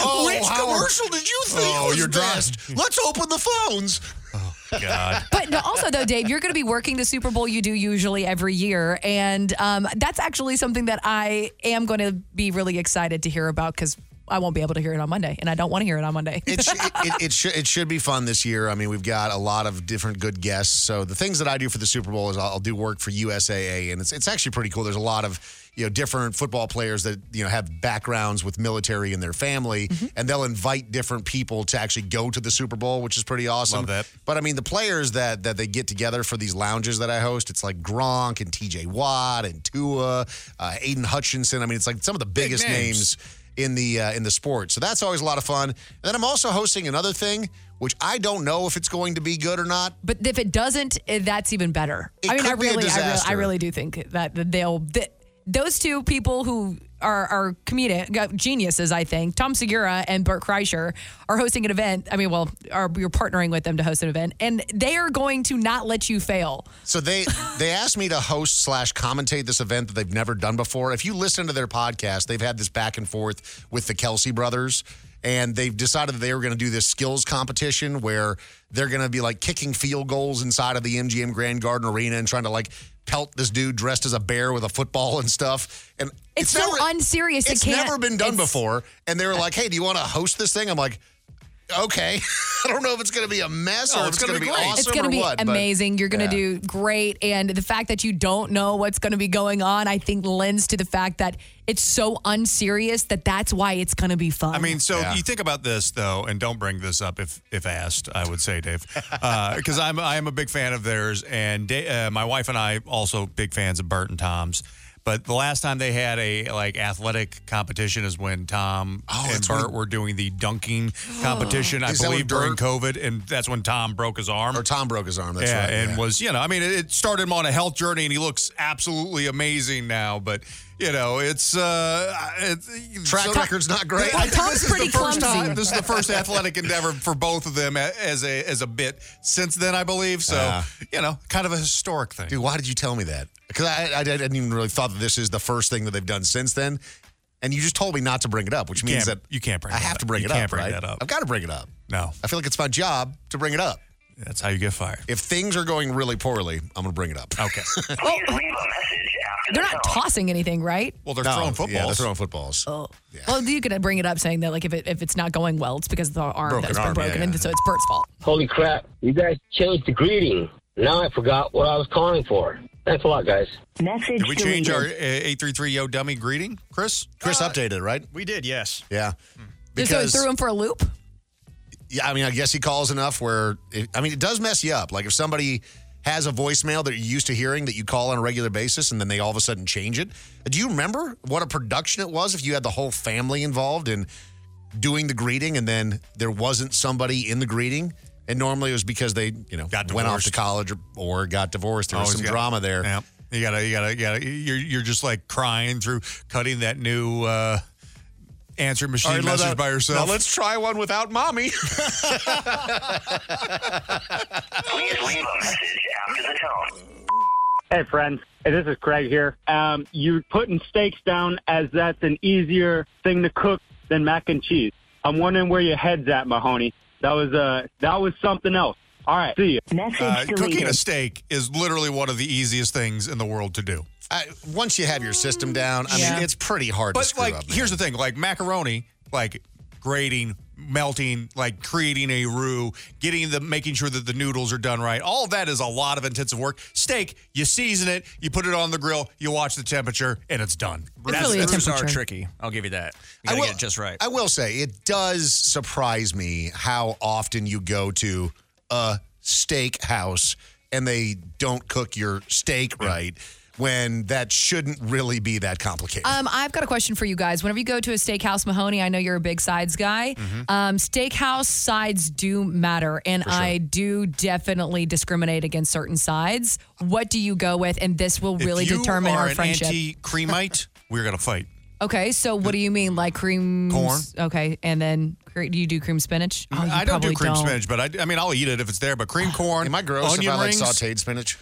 oh, Which how- commercial did you think Oh, was you're dry- best? Let's open the phones. Oh, God. But no, also, though, Dave, you're going to be working the Super Bowl you do usually every year. And um, that's actually something that I am going to be really excited to hear about because I won't be able to hear it on Monday. And I don't want to hear it on Monday. it, sh- it, it, it, should, it should be fun this year. I mean, we've got a lot of different good guests. So the things that I do for the Super Bowl is I'll, I'll do work for USAA, and it's it's actually pretty cool. There's a lot of you know different football players that you know have backgrounds with military in their family, and they'll invite different people to actually go to the Super Bowl, which is pretty awesome. Love that. But I mean, the players that that they get together for these lounges that I host, it's like Gronk and T.J. Watt and Tua, uh, Aidan Hutchinson. I mean, it's like some of the biggest names. names in the uh, in the sport. So that's always a lot of fun. And then I'm also hosting another thing, which I don't know if it's going to be good or not. But if it doesn't, eh, that's even better. It I mean, I could be a really, I really, I really do think that that they'll. That, those two people who are, are comedic uh, geniuses, I think, Tom Segura and Bert Kreischer, are hosting an event. I mean, well, are you're partnering with them to host an event, and they are going to not let you fail. So they they asked me to host slash commentate this event that they've never done before. If you listen to their podcast, they've had this back and forth with the Kelce brothers. And they've decided that they were going to do this skills competition where they're going to be like kicking field goals inside of the MGM Grand Garden Arena and trying to like pelt this dude dressed as a bear with a football and stuff. And It's, so unserious. It's it can't, never been done before. And they were like, hey, do you want to host this thing? I'm like, okay. I don't know if it's going to be a mess or Oh, it's it's going to be be great. awesome It's going to be what. but- amazing. You're going to Yeah. do great. And the fact that you don't know what's going to be going on, I think lends to the fact that it's so unserious that that's why it's going to be fun. I mean, so Yeah. you think about this though, and don't bring this up if if asked. I would say, Dave, because I'm I am a big fan of theirs, and Da- uh, my wife and I also big fans of Bert and Tom's. But the last time they had a like athletic competition is when Tom Oh, and when- Bert were doing the dunking competition. I believe during COVID, and that's when Tom broke his arm. Or Tom broke his arm. That's yeah, right. and yeah. was you know, I mean, it, started him on a health journey, and he looks absolutely amazing now. But you know, it's uh, it's track so- record's not great. Well, Tom's this is pretty the first clumsy. time. This is the first athletic endeavor for both of them as a as a bit since then, I believe. So Yeah. you know, kind of a historic thing. Dude, why did you tell me that? Because I, I, I didn't even really thought that this is the first thing that they've done since then. And you just told me not to bring it up, which means that you can't bring I it have up. to bring You it can't up, bring right? that up. I've got to bring it up. No, I feel like it's my job to bring it up. that's how you get fired. If things are going really poorly, I'm going to bring it up. Okay. Please leave a message after they're the not tone. tossing anything, right? Well, they're No, throwing footballs. Yeah, they're throwing footballs. Oh. Well, you could bring it up saying that like if it, if it's not going well, it's because of the arm Broken that's been arm, yeah, broken, yeah. and so it's Bert's fault. Holy crap. You guys changed the greeting. Now I forgot what I was calling for. Thanks a lot, guys. Message Did we change our uh, eight three three yo dummy greeting, Chris? Chris updated, right? We did, yes. Yeah. Just so threw him for a loop. yeah, I mean, I guess he calls enough where, it, I mean, it does mess you up. Like if somebody has a voicemail that you're used to hearing that you call on a regular basis and then they all of a sudden change it. Do you remember what a production it was if you had the whole family involved in doing the greeting and then there wasn't somebody in the greeting? And normally it was because they, you know, Got went off to college or, or got divorced. There was Always some got- drama there. Yeah. You gotta, you gotta, you gotta. You're, you're just like crying through cutting that new uh, answering machine All right, message by yourself. Now let's try one without mommy. Please leave a message after the tone. Hey, friends. Hey, this is Craig here. Um, you putting steaks down as that's an easier thing to cook than mac and cheese. I'm wondering where your head's at, Mahoney. That was uh, that was something else. All right, see you. Uh, cooking a steak is literally one of the easiest things in the world to do. I, once you have your system down, I Yeah. mean, it's pretty hard to But screw like, up. here's the thing: like macaroni, like grating, melting, like creating a roux, getting the, making sure that the noodles are done right. All of that is a lot of intensive work. Steak, you season it, you put it on the grill, you watch the temperature, and it's done. That's, roux are tricky. I'll give you that. You gotta will, get it just right. I will say it does surprise me how often you go to a steak house and they don't cook your steak right when that shouldn't really be that complicated. Um, I've got a question for you guys. Whenever you go to a steakhouse, Mahoney, I know you're a big sides guy. Mm-hmm. Um, steakhouse sides do matter, and I do definitely discriminate against certain sides. What do you go with? And this will really if you determine are our an friendship. anti-creamite, we're gonna fight. okay, so what do you mean, like cream Corn. Okay, and then cre- do you do cream spinach? Oh, I don't do cream don't. spinach, but I, I mean, I'll eat it if it's there. But cream corn, Am I gross onion if I rings, like sauteed spinach?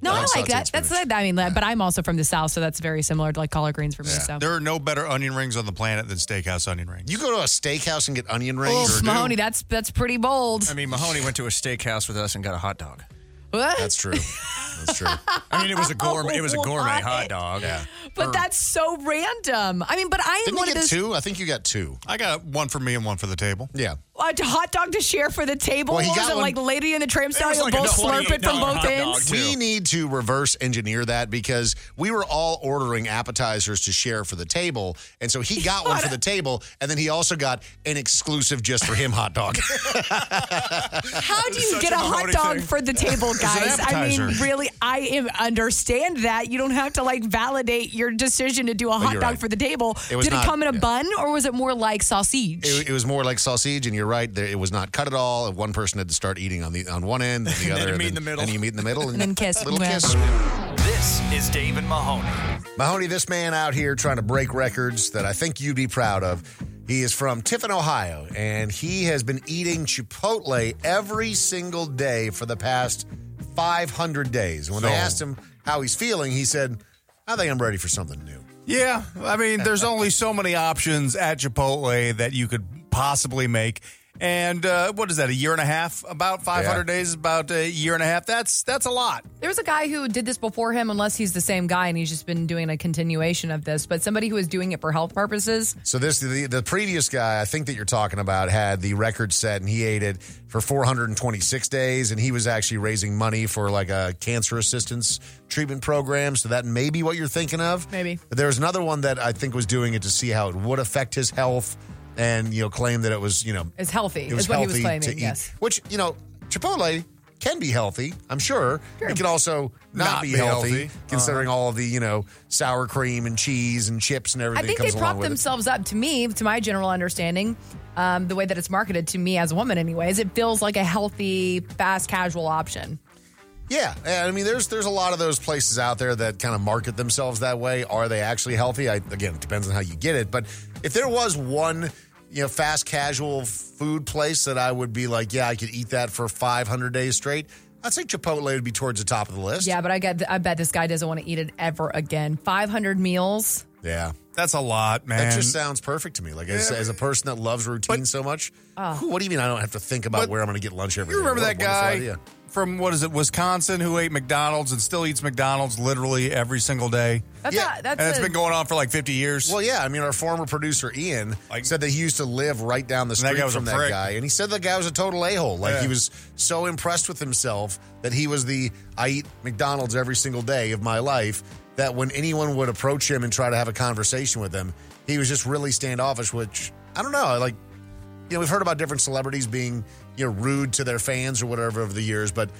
No, I like like that. That's spinach. I mean, but I'm also from the south, so that's very similar to like collard greens for me. So. There are no better onion rings on the planet than steakhouse onion rings. You go to a steakhouse and get onion rings? Oh, Mahoney, that's that's pretty bold. I mean, Mahoney went to a steakhouse with us and got a hot dog. What? That's true. That's true. I mean, it was a gourmet. It was a gourmet What? hot dog. Yeah. But that's so random. I mean, but I am Didn't one you of get those two? I think you got two. I got one for me and one for the table. Yeah. A hot dog to share for the table. Well, he What was got it one- like Lady in the Tramp style? was You'll like a both slurp it from $28 both hot dog, ends. We need to reverse engineer that because we were all ordering appetizers to share for the table. And so he got one for the table, and then he also got an exclusive just for him hot dog. How do you Such get a a hot Mahoney dog thing. for the table, guys? I mean, appetizer. really, I am understand that. You don't have to like validate your decision to do a hot you're dog right. for the table. It was Did not- it come in a yeah. bun or was it more like sausage? it, it was more like sausage, and you're right. There, it was not cut at all. One person had to start eating on the on one end, then the And other, then you and meet in the middle. and you meet in the middle, and then kiss. Little Yeah. kiss. This is Dave and Mahoney. Mahoney, this man out here trying to break records that I think you'd be proud of. He is from Tiffin, Ohio, and he has been eating Chipotle every single day for the past 500 days. And when they asked him how he's feeling, he said, I think I'm ready for something new. Yeah, I mean, there's only so many options at Chipotle that you could possibly make. And uh, what is that? A year and a half? About 500 Yeah. days? About a year and a half? That's that's a lot. There was a guy who did this before him, unless he's the same guy and he's just been doing a continuation of this, but somebody who was doing it for health purposes. So this the, the previous guy I think that you're talking about had the record set and he ate it for 426 days and he was actually raising money for like a cancer assistance treatment program so that may be what you're thinking of Maybe. But there's another one that I think was doing it to see how it would affect his health and you know claim that it was you know It's healthy, it was is what he was healthy claiming. to eat Yes. which you know Chipotle can be healthy I'm sure it can also not, Not be, be healthy, healthy. considering all of the you know sour cream and cheese and chips and everything. I think that they comes along propped with it. themselves up to me, to my general understanding, um, the way that it's marketed to me as a woman, anyways. It feels like a healthy, fast, casual option. Yeah, and I mean, there's there's a lot of those places out there that kind of market themselves that way. Are they actually healthy? I, again, it depends on how you get it. But if there was one, you know, fast casual food place that I would be like, yeah, I could eat that for 500 days straight. I'd say Chipotle would be towards the top of the list. Yeah, but I get, I bet this guy doesn't want to eat it ever again. 500 meals. yeah. That's a lot, man. That just sounds perfect to me. Like as, as a person that loves routine so much, whew, what do you mean I don't have to think about But where I'm going to get lunch every You day? remember What that a wonderful guy idea. From what is it, Wisconsin, who ate McDonald's and still eats McDonald's literally every single day? That's Yeah, a, that's and it's a- been going on for like 50 years. Well, yeah. I mean, our former producer Ian said that he used to live right down the And that street was from that prick. guy, and he said the guy was a total a hole. Like Yeah. he was so impressed with himself that he was the I eat McDonald's every single day of my life. That when anyone would approach him and try to have a conversation with him, he was just really standoffish. Which I don't know. Like you know, we've heard about different celebrities being you know rude to their fans or whatever over the years, but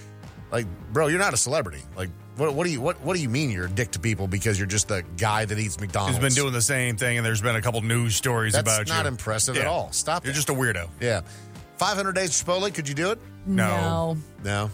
like, bro, you're not a celebrity. Like, what, what do you what what do you mean you're a dick to people because you're just the guy that eats McDonald's? He's been doing the same thing, and there's been a couple news stories That's about you. That's not impressive at all. Stop You're that. just a weirdo. Yeah. 500 days of Chipotle, could you do it? no. No.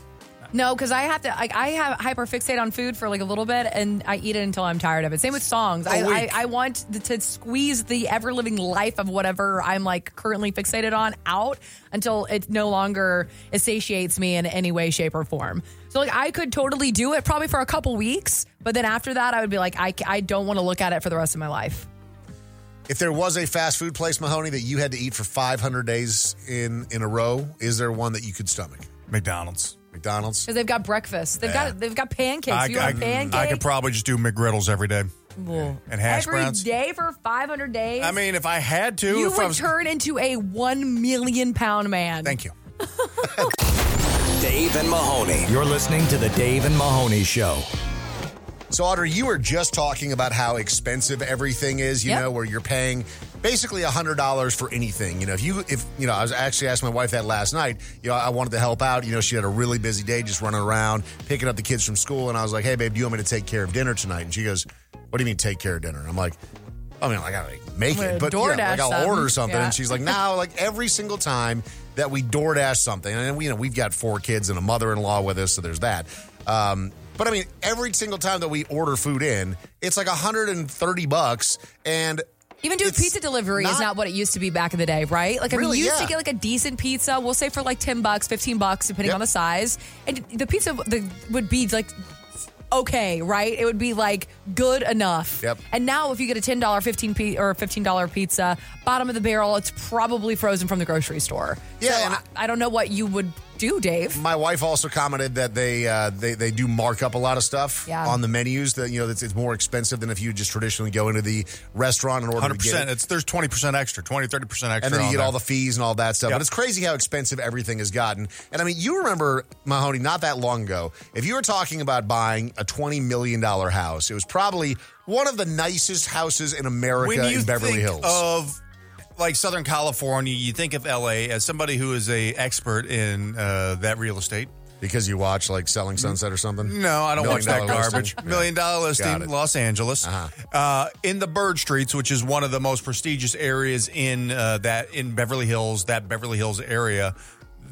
No, because I have to. Like, I have hyperfixate on food for like a little bit, and I eat it until I'm tired of it. Same with songs. I, I. I want to squeeze the ever living life of whatever I'm like currently fixated on out until it no longer satiates me in any way, shape, or form. So like I could totally do it probably for a couple weeks, but then after that, I would be like, I I don't want to look at it for the rest of my life. If there was a fast food place, Mahoney, that you had to eat for 500 days in in a row, is there one that you could stomach? McDonald's. McDonald's. Because they've got breakfast. They've Yeah. got they've got pancakes. I, you I- want pancakes? I could probably just do McGriddles every day. Well, And hash every browns. day for 500 days. I mean, if I had to, you if I would was, turn into a one million pound man. Thank you. Dave and Mahoney. You're listening to the Dave and Mahoney Show. So, Audrey, you were just talking about how expensive everything is, you Yep. know, where you're paying basically $100 for anything. You know, if you, if, you know, I was actually asking my wife that last night. You know, I wanted to help out. You know, she had a really busy day just running around, picking up the kids from school. And I was like, hey, babe, do you want me to take care of dinner tonight? And she goes, what do you mean take care of dinner? And I'm like, I mean, like, I gotta make it, but yeah, like I'll something. order something. Yeah. And she's like, no, like every single time that we DoorDash something, and we, you know, we've got four kids and a mother-in-law with us, so there's that. Um, but I mean, every single time that we order food in, it's like 130 bucks, and Even doing pizza delivery is not- what it used to be back in the day, right? Like, I mean, you used yeah. to get like a decent pizza, we'll say for like 10 bucks, 15 bucks, depending Yep. on the size. And the pizza the, would be like okay, right? It would be like good enough. Yep. And now if you get a $10, 15 p- or $15 pizza, bottom of the barrel, it's probably frozen from the grocery store. Yeah, So and- I, I don't know what you would do, Dave. My wife also commented that they uh, they they do mark up a lot of stuff Yeah. on the menus. That you know, it's, it's more expensive than if you just traditionally go into the restaurant and order Hundred percent. it. It's there's twenty percent extra, 20 30 percent extra, and then you on get there. all the fees and all that stuff. Yep. But it's crazy how expensive everything has gotten. And I mean, you remember Mahoney not that long ago. If you were talking about buying a twenty million dollar house, it was probably one of the nicest houses in America when you in Beverly think Hills. of like Southern California, you think of LA as somebody who is a expert in uh, that real estate. because you watch like Selling Sunset or something. No, I don't Million watch that Dollar garbage. Listing? Million dollar Got listing, it. Los Angeles, Uh-huh. uh, in the Bird Streets, which is one of the most prestigious areas in uh, that in Beverly Hills, that Beverly Hills area.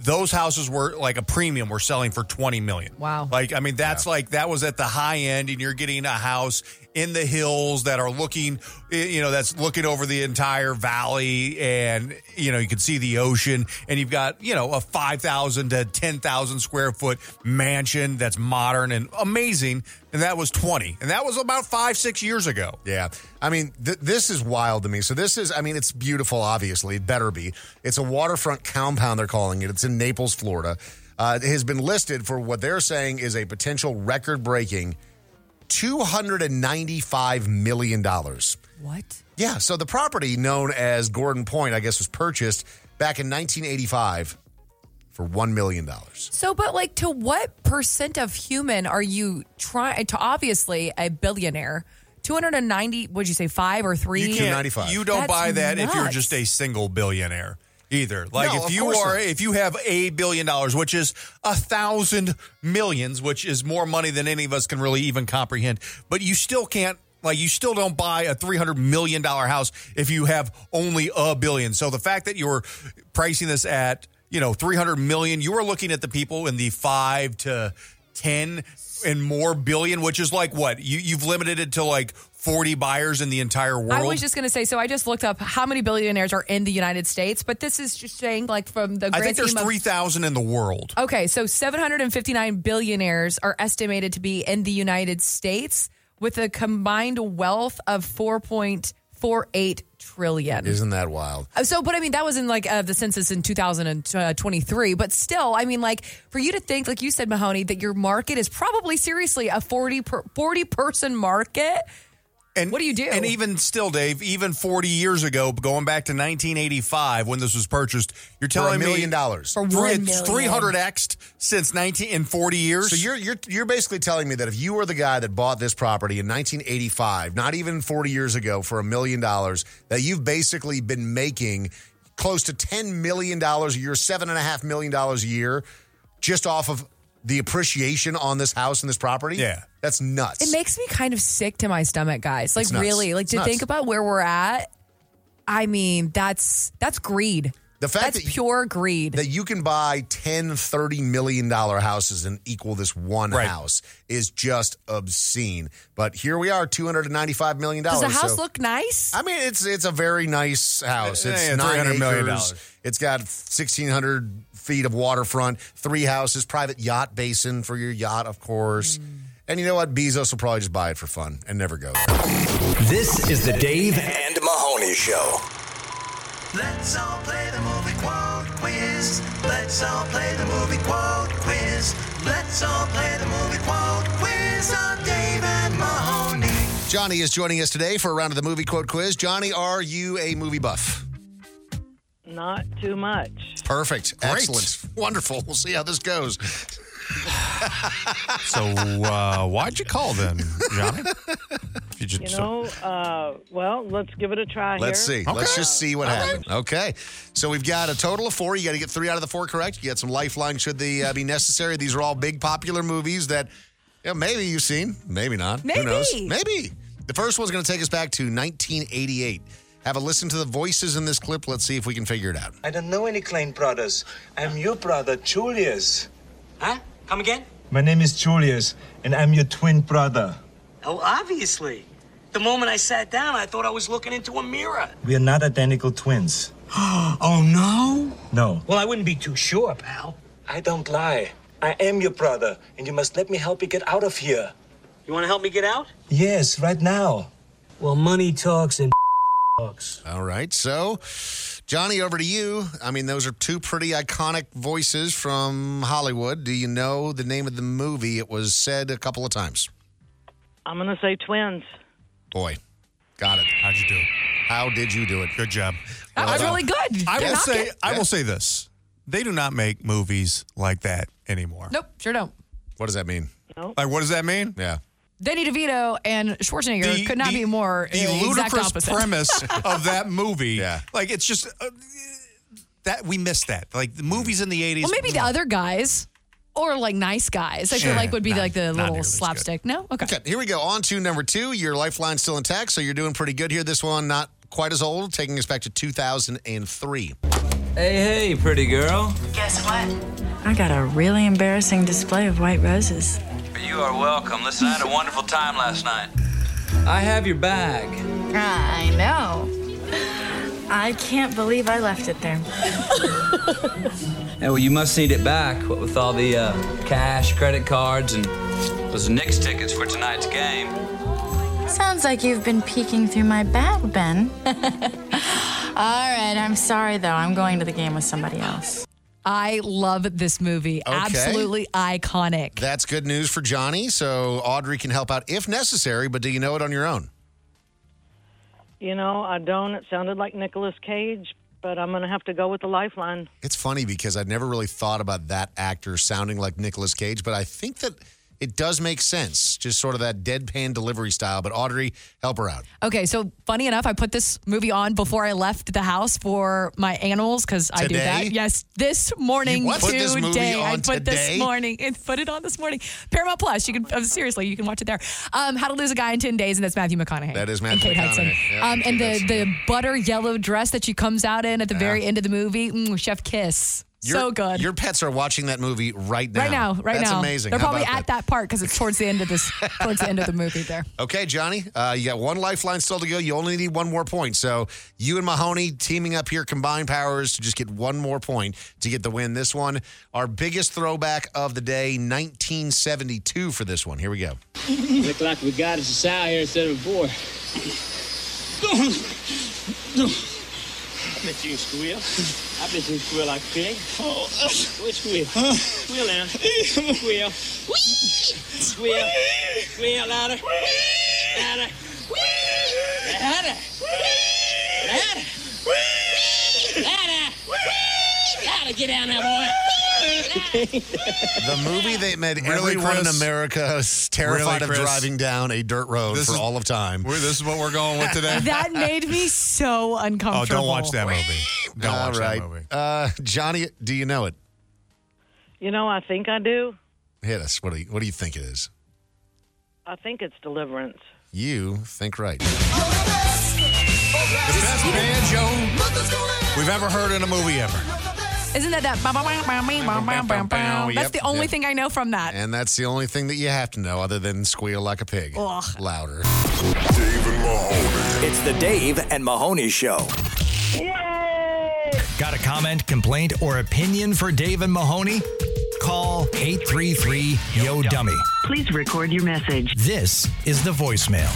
Those houses were like a premium. Were selling for twenty million. Wow. Like I mean, that's like that was at the high end, and you're getting a house in the hills that are looking, you know, that's looking over the entire valley, and you know you can see the ocean, and you've got you know a five thousand to ten thousand square foot mansion that's modern and amazing, and that was twenty, and that was about five six years ago. Yeah. I mean, th- this is wild to me. So, this is, I mean, it's beautiful, obviously. It better be. It's a waterfront compound, they're calling it. It's in Naples, Florida. Uh, it has been listed for what they're saying is a potential record breaking $295 million. What? Yeah. So, the property known as Gordon Point, I guess, was purchased back in 1985 for $1 million. So, but like, to what percent of human are you trying to? Obviously, a billionaire. Two hundred and ninety. Would you say five or three? You can't. You don't That's buy that if you're just a single billionaire either. Like No, if you are, not. if you have a billion dollars, which is a thousand millions, which is more money than any of us can really even comprehend, but you still can't. Like you still don't buy a three hundred million dollar house if you have only a billion. So the fact that you're pricing this at you know three hundred million, you are looking at the people in the five to ten and more billion, which is like what you you've limited it to like forty buyers in the entire world. I was just going to say. So I just looked up how many billionaires are in the United States, but this is just saying like from the. I think there's three thousand in the world. Okay, so 759 billionaires are estimated to be in the United States with a combined wealth of 4.48 trillion. Isn't that wild? Uh, So, but I mean, that was in like uh, the census in 2023. But still, I mean, like for you to think, like you said, Mahoney, that your market is probably seriously a 40 per, 40 person market. And what do you do? And even still, Dave, even 40 years ago, going back to 1985 when this was purchased, you're For a telling me million dollars. For three- one it's 300x since 19 in 40 years. So you're you're you're basically telling me that if you were the guy that bought this property in 1985, not even 40 years ago, for a million dollars, that you've basically been making close to 10 million dollars a year, seven and a half million dollars a year, just off of the appreciation on this house and this property. Yeah. that's nuts. It makes me kind of sick to my stomach, guys. Like It's nuts. really, like It's to nuts. think about where we're at. I mean, that's that's greed. The fact That's that pure greed. that you can buy 10 30 million dollar houses and equal this one Right. house is just obscene but here we are 295 million dollars. Does the house so- look nice? I mean, it's it's a very nice house. Yeah, It's yeah, nine $300 million. It's got sixteen hundred feet of waterfront, three houses, private yacht basin for your yacht, of course. Hmm. And you know what? Bezos will probably just buy it for fun and never go there. This is the Dave and Mahoney Show. Let's all play the movie quote quiz. Let's all play the movie quote quiz. Let's all play the movie quote quiz on Dave and Mahoney. Johnny is joining us today for a round of the movie quote quiz. Johnny, are you a movie buff? Not too much. Perfect. Excellent. Wonderful. We'll see how this goes. So uh, why'd you call then, Johnny? If you just You know, uh, well, let's give it a try Let's here. see. Let's just see what happens. Okay. So we've got a total of four. You got to get three out of the four correct. You got some lifeline should they uh, be necessary. These are all big popular movies that yeah, maybe you've seen, maybe not. Who knows? Maybe. Maybe. The first one's going to take us back to 1988. Have a listen to the voices in this clip. Let's see if we can figure it out. I don't know any Klein brothers. I'm your brother, Julius. Huh? Come again? My name is Julius, and I'm your twin brother. Oh, obviously. The moment I sat down, I thought I was looking into a mirror. We are not identical twins. oh, no? No. Well, I wouldn't be too sure, pal. I don't lie. I am your brother, and you must let me help you get out of here. You want to help me get out? Yes, right now. Well, money talks and talks. All right. So, Johnny, over to you. I mean, those are two pretty iconic voices from Hollywood. Do you know the name of the movie? It was said a couple of times. I'm going to say twins. Boy, got it. How'd you do it? How did you do it? Good job. That was really good. I Did will not say, get- I will say this: they do not make movies like that anymore. Nope, sure don't. What does that mean? Like, what does that mean? Yeah. Danny DeVito and Schwarzenegger The- could not the- be more The uh, exact ludicrous opposite. premise of that movie. Yeah. Like, it's just uh, that we missed that. Like the movies in the eighties. Well, maybe the other guys or like nice guys. I feel like would be not- like the little nearly as good. slapstick. No, okay. Okay, here we go. On to number two. Your lifeline's still intact, so you're doing pretty good here. This one, not quite as old, taking us back to 2003. Hey, hey, pretty girl. Guess what? I got a really embarrassing display of white roses. You are welcome. Listen, I had a wonderful time last night. I have your bag. I know. I can't believe I left it there. Yeah, well, you must need it back. What with all the uh, cash, credit cards, and those Knicks tickets for tonight's game. Sounds like you've been peeking through my bag, Ben. All right, I'm sorry though. I'm going to the game with somebody else. I love this movie. Okay. Absolutely iconic. That's good news for Johnny. So Audrey can help out if necessary, but do you know it on your own? You know, I don't. It sounded like Nicolas Cage, but I'm going to have to go with the lifeline. It's funny because I'd never really thought about that actor sounding like Nicolas Cage, but I think that it does make sense. Just sort of that deadpan delivery style. But Audrey, help her out. Okay, so funny enough, I put this movie on before I left the house for my animals because I do that. Yes, this morning You this today. movie I put today? this morning. It put it on this morning. Paramount Plus. You can uh, seriously, you can watch it there. Um, How to Lose a Guy in Ten Days, and that's Matthew McConaughey. That is and Matthew Kate Hudson. McConaughey. Yeah, um, and the the butter yellow dress that she comes out in at the very end of the movie. Mm, Chef Kiss. Your- so good. Your pets are watching that movie right now. Right now, right now. That's now. amazing. They're How probably about at that part because it's towards the end of this, towards the end of the movie. There. Okay, Johnny, uh, you got one lifeline still to go. You only need one more point. So you and Mahoney teaming up here, combined powers to just get one more point to get the win. This one, our biggest throwback of the day, 1972 for this one. Here we go. Look like we got us a sow here instead of a boar. I bet you squeal. I bet you squeal like pig. Oh, Which squeal? Squeal now. Squeal. Squeal. Squeal louder. Louder. Louder. Louder. Louder. Louder. Get down there, boy. The movie that made Really, everyone in Chris? America is terrified Really, of Chris? driving down a dirt road This for is- all of time. This is what we're going with today. That made me so uncomfortable. oh, don't watch that movie. Don't All watch right. that movie. Uh, Johnny, do you know it? You know, I think I do. Hit us. What do you, what do you think it is? I think it's Deliverance. You think right. The best banjo we've ever heard in a movie ever. Isn't that that? That's Yep, the only yep. thing I know from that. And that's the only thing that you have to know other than squeal like a pig. Ugh. Louder. Dave and Mahoney. It's the Dave and Mahoney Show. Got a comment, complaint, or opinion for Dave and Mahoney? Call 833 Yo Dummy. Please record your message. This is the voicemail.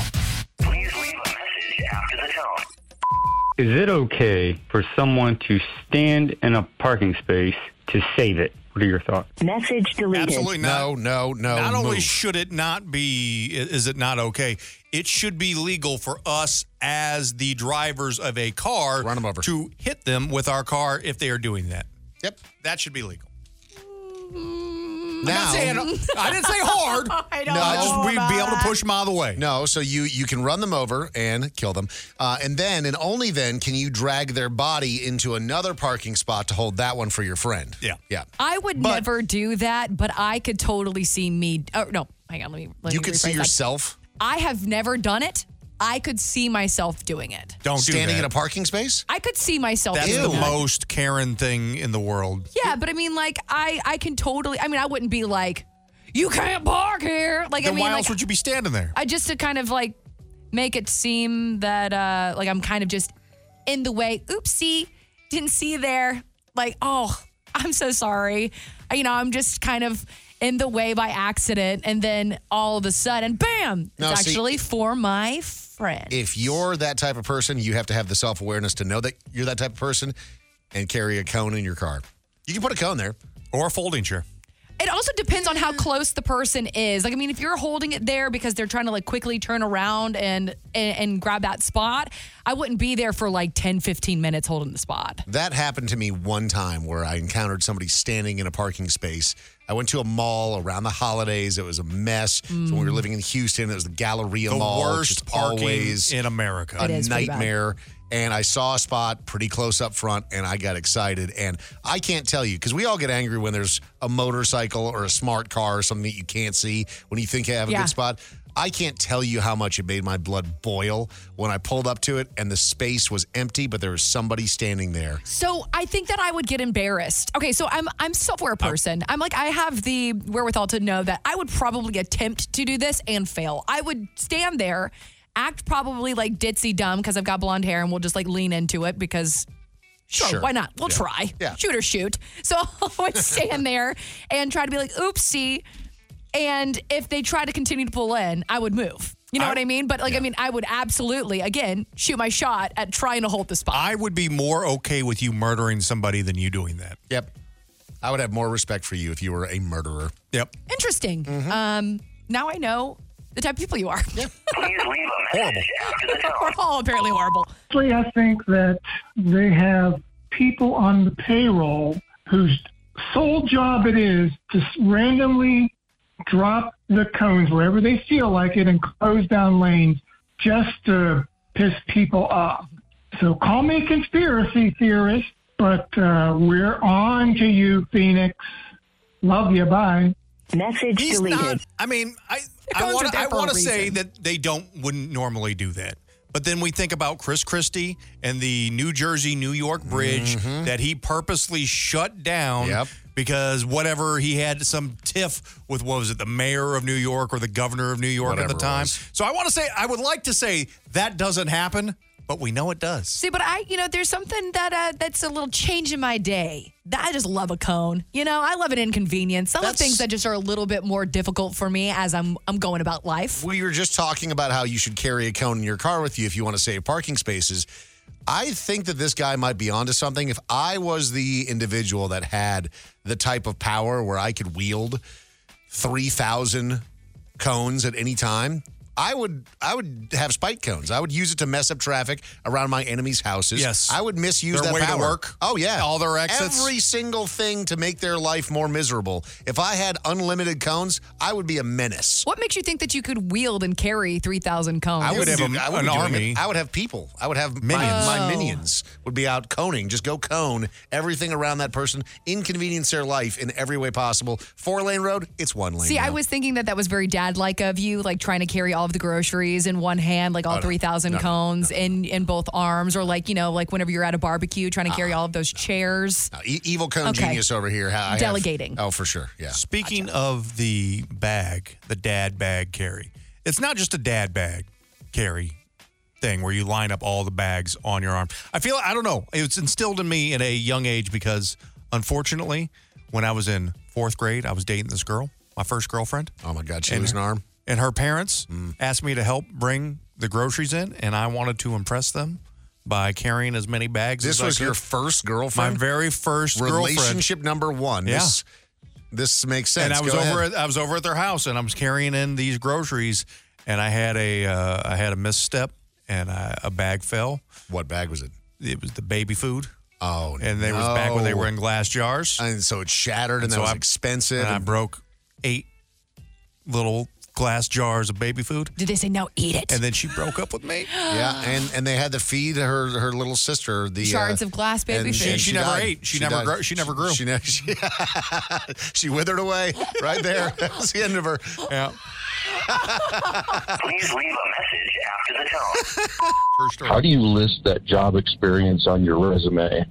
Please leave a message after the tone. Is it okay for someone to stand in a parking space to save it? What are your thoughts? Message deleted. Absolutely not. No, no, no. Not only should it not be, is it not okay? It should be legal for us as the drivers of a car Run 'em over. to hit them with our car if they are doing that. Yep. That should be legal. Mm-hmm. I'm Now, not saying, I didn't say hard. I don't no, I just we about be able to push them out of the way. No, so you you can run them over and kill them, uh, and then and only then can you drag their body into another parking spot to hold that one for your friend. Yeah. yeah. I would But- never do that, but I could totally see me. Oh no, hang on. Let me. Let You me could see that. yourself I have never done it. I could see myself doing it. Don't do standing that. in a parking space. I could see myself That's doing the that. most Karen thing in the world. Yeah, but I mean, like, I I can totally. I mean, I wouldn't be like, you can't park here. Like, Then I mean, why like, else would you be standing there? I just to kind of like make it seem that uh like I'm kind of just in the way. Oopsie, didn't see you there. Like, oh, I'm so sorry. You know, I'm just kind of in the way by accident, and then all of a sudden, bam! No, it's see- actually for my friend. If you're that type of person, you have to have the self awareness to know that you're that type of person, and carry a cone in your car. You can put a cone there. Or a folding chair. It also depends on how close the person is. Like, I mean, if you're holding it there because they're trying to like quickly turn around and, and and grab that spot, I wouldn't be there for like 10, 15 minutes holding the spot. That happened to me one time where I encountered somebody standing in a parking space. I went to a mall around the holidays. It was a mess. So when we were living in Houston, it was the Galleria The Mall. worst just parking always in America. a It is pretty bad. nightmare. And I saw a spot pretty close up front, and I got excited. And I can't tell you because we all get angry when there's a motorcycle or a smart car or something that you can't see when you think you have a Yeah. good spot. I can't tell you how much it made my blood boil when I pulled up to it and the space was empty, but there was somebody standing there. So I think that I would get embarrassed. Okay, so I'm I'm a self-aware person. I'm like I have the wherewithal to know that I would probably attempt to do this and fail. I would stand there, act probably like ditzy dumb because I've got blonde hair and we'll just like lean into it because Sure, Sure. why not? We'll Yeah. try. Yeah. Shoot or shoot. So I would stand there and try to be like, oopsie. And if they try to continue to pull in, I would move. You know I- what I mean? But like, I mean, I would absolutely, again, shoot my shot at trying to hold the spot. I would be more okay with you murdering somebody than you doing that. Yep. I would have more respect for you if you were a murderer. Yep. Interesting. Mm-hmm. Um, now I know the type of people you are. Please leave a Horrible. message after the tone. We're all apparently horrible. Actually, I think that they have people on the payroll whose sole job it is to randomly drop the cones wherever they feel like it and close down lanes just to piss people off. So call me a conspiracy theorist, but uh, we're on to you, Phoenix. Love you. Bye. Message He's deleted. not. I mean, I I want to I want to say that they don't wouldn't normally do that. But then we think about Chris Christie and the New Jersey New York bridge that he purposely shut down Yep. Because whatever he had some tiff with what was it the mayor of New York or the governor of New York Whatever at the time. So I want to say I would like to say that doesn't happen, but we know it does. See, but I, you know, there's something that uh, that's a little change in my day. I just love a cone. You know, I love an inconvenience. Some of That's- things that just are a little bit more difficult for me as I'm I'm going about life. We were just talking about how you should carry a cone in your car with you if you want to save parking spaces. I think that this guy might be onto something. If I was the individual that had the type of power where I could wield 3,000 cones at any time, I would I would have spike cones. I would use it to mess up traffic around my enemies' houses. Yes. I would misuse Their that way to work. Oh yeah, All their exits. Every single thing to make their life more miserable. If I had unlimited cones, I would be a menace. What makes you think that you could wield and carry three thousand cones? I would have a- I would an army. it. I would have people. I would have Minions. My, my Oh. minions would be out coning. Just go cone everything around that person. Inconvenience their life in every way possible. Four lane road. It's one lane. See, I was thinking that that was very dad like of you, like trying to carry all of the groceries in one hand, like all Oh, no. 3,000 No, no, cones in, in both arms, or like, you know, like whenever you're at a barbecue trying to carry ah. all of those chairs. E- evil cone Okay. genius over here. I have- Delegating. oh, for sure. Yeah. Speaking of the bag, the dad bag carry, it's not just a dad bag carry thing where you line up all the bags on your arm. I feel, I don't know, it's instilled in me at a young age because unfortunately, when I was in fourth grade, I was dating this girl, my first girlfriend. Oh my God, she And was an arm. And her parents Mm. asked me to help bring the groceries in, and I wanted to impress them by carrying as many bags This as I could. This was your first My girlfriend? very first girlfriend. Relationship number one. Yeah. This, this makes sense. And I was Go over. ahead. At, I was over at their house, and I was carrying in these groceries, and I had a uh, I had a misstep, and I, a bag fell. What bag was it? It was the baby food. Oh, and they was back when they were in glass jars, and so it shattered, and, that so was I- expensive. And I and- broke eight little glass jars of baby food. Did they say now eat it? And then she broke up with me. yeah, and and they had to feed her her little sister the Shards uh, of glass baby and- food. and She never died. ate. She never died. grew- she never grew. She never. She, she withered away right there. That was the end of her. Yeah. Please leave a message after the tone. How do you list that job experience on your resume?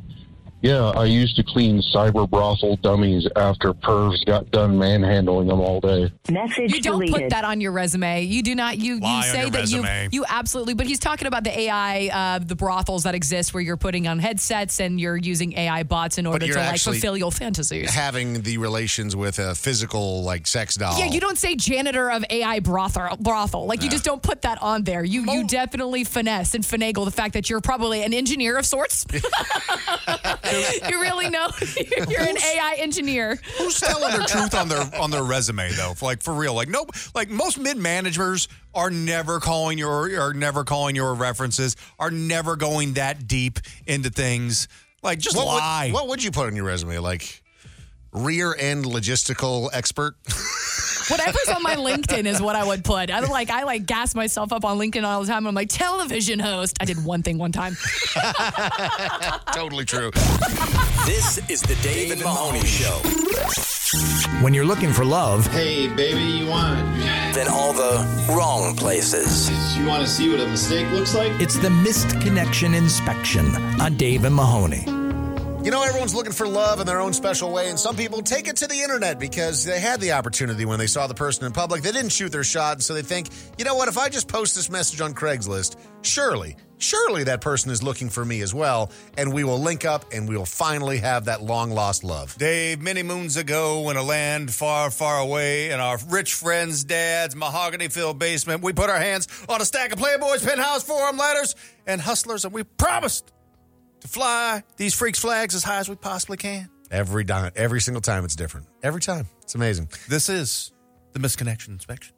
Yeah, I used to clean cyber brothel dummies after pervs got done manhandling them all day. Message You don't put that on your resume. You do not. You Lie you on say your that you resume. you absolutely. But he's talking about the AI, uh, the brothels that exist where you're putting on headsets and you're using AI bots in order to you're like actually fulfill your fantasies. Having the relations with a physical like sex doll. Yeah, you don't say janitor of AI brothel. brothel. Like you just don't put that on there. You you definitely finesse and finagle the fact that you're probably an engineer of sorts. you really know you're an AI engineer. Who's telling their truth on their on their resume though? Like for real, like no, like most mid managers are never calling your are never calling your references, are never going that deep into things. Like just what lie. Would, what would you put on your resume? Like rear end logistical expert. Whatever's on my LinkedIn is what I would put. I like I like gas myself up on LinkedIn all the time. I'm like television host. I did one thing one time. totally true. This is the Dave and Mahoney Show. When you're looking for love, Hey, baby, you want? Then all the wrong places. You want to see what a mistake looks like? it's the Missed Connection Inspection on Dave and Mahoney. You know, everyone's looking for love in their own special way, and some people take it to the internet because they had the opportunity when they saw the person in public. They didn't shoot their shot, so they think, you know what, if I just post this message on Craigslist, surely, surely that person is looking for me as well, and we will link up and we will finally have that long lost love. Dave, many moons ago, in a land far, far away, in our rich friend's dad's mahogany filled basement, we put our hands on a stack of Playboy's penthouse forum ladders and hustlers, and we promised to fly these freaks' flags as high as we possibly can. Every di- every single time it's different. Every time. It's amazing. This is the misconnection inspection.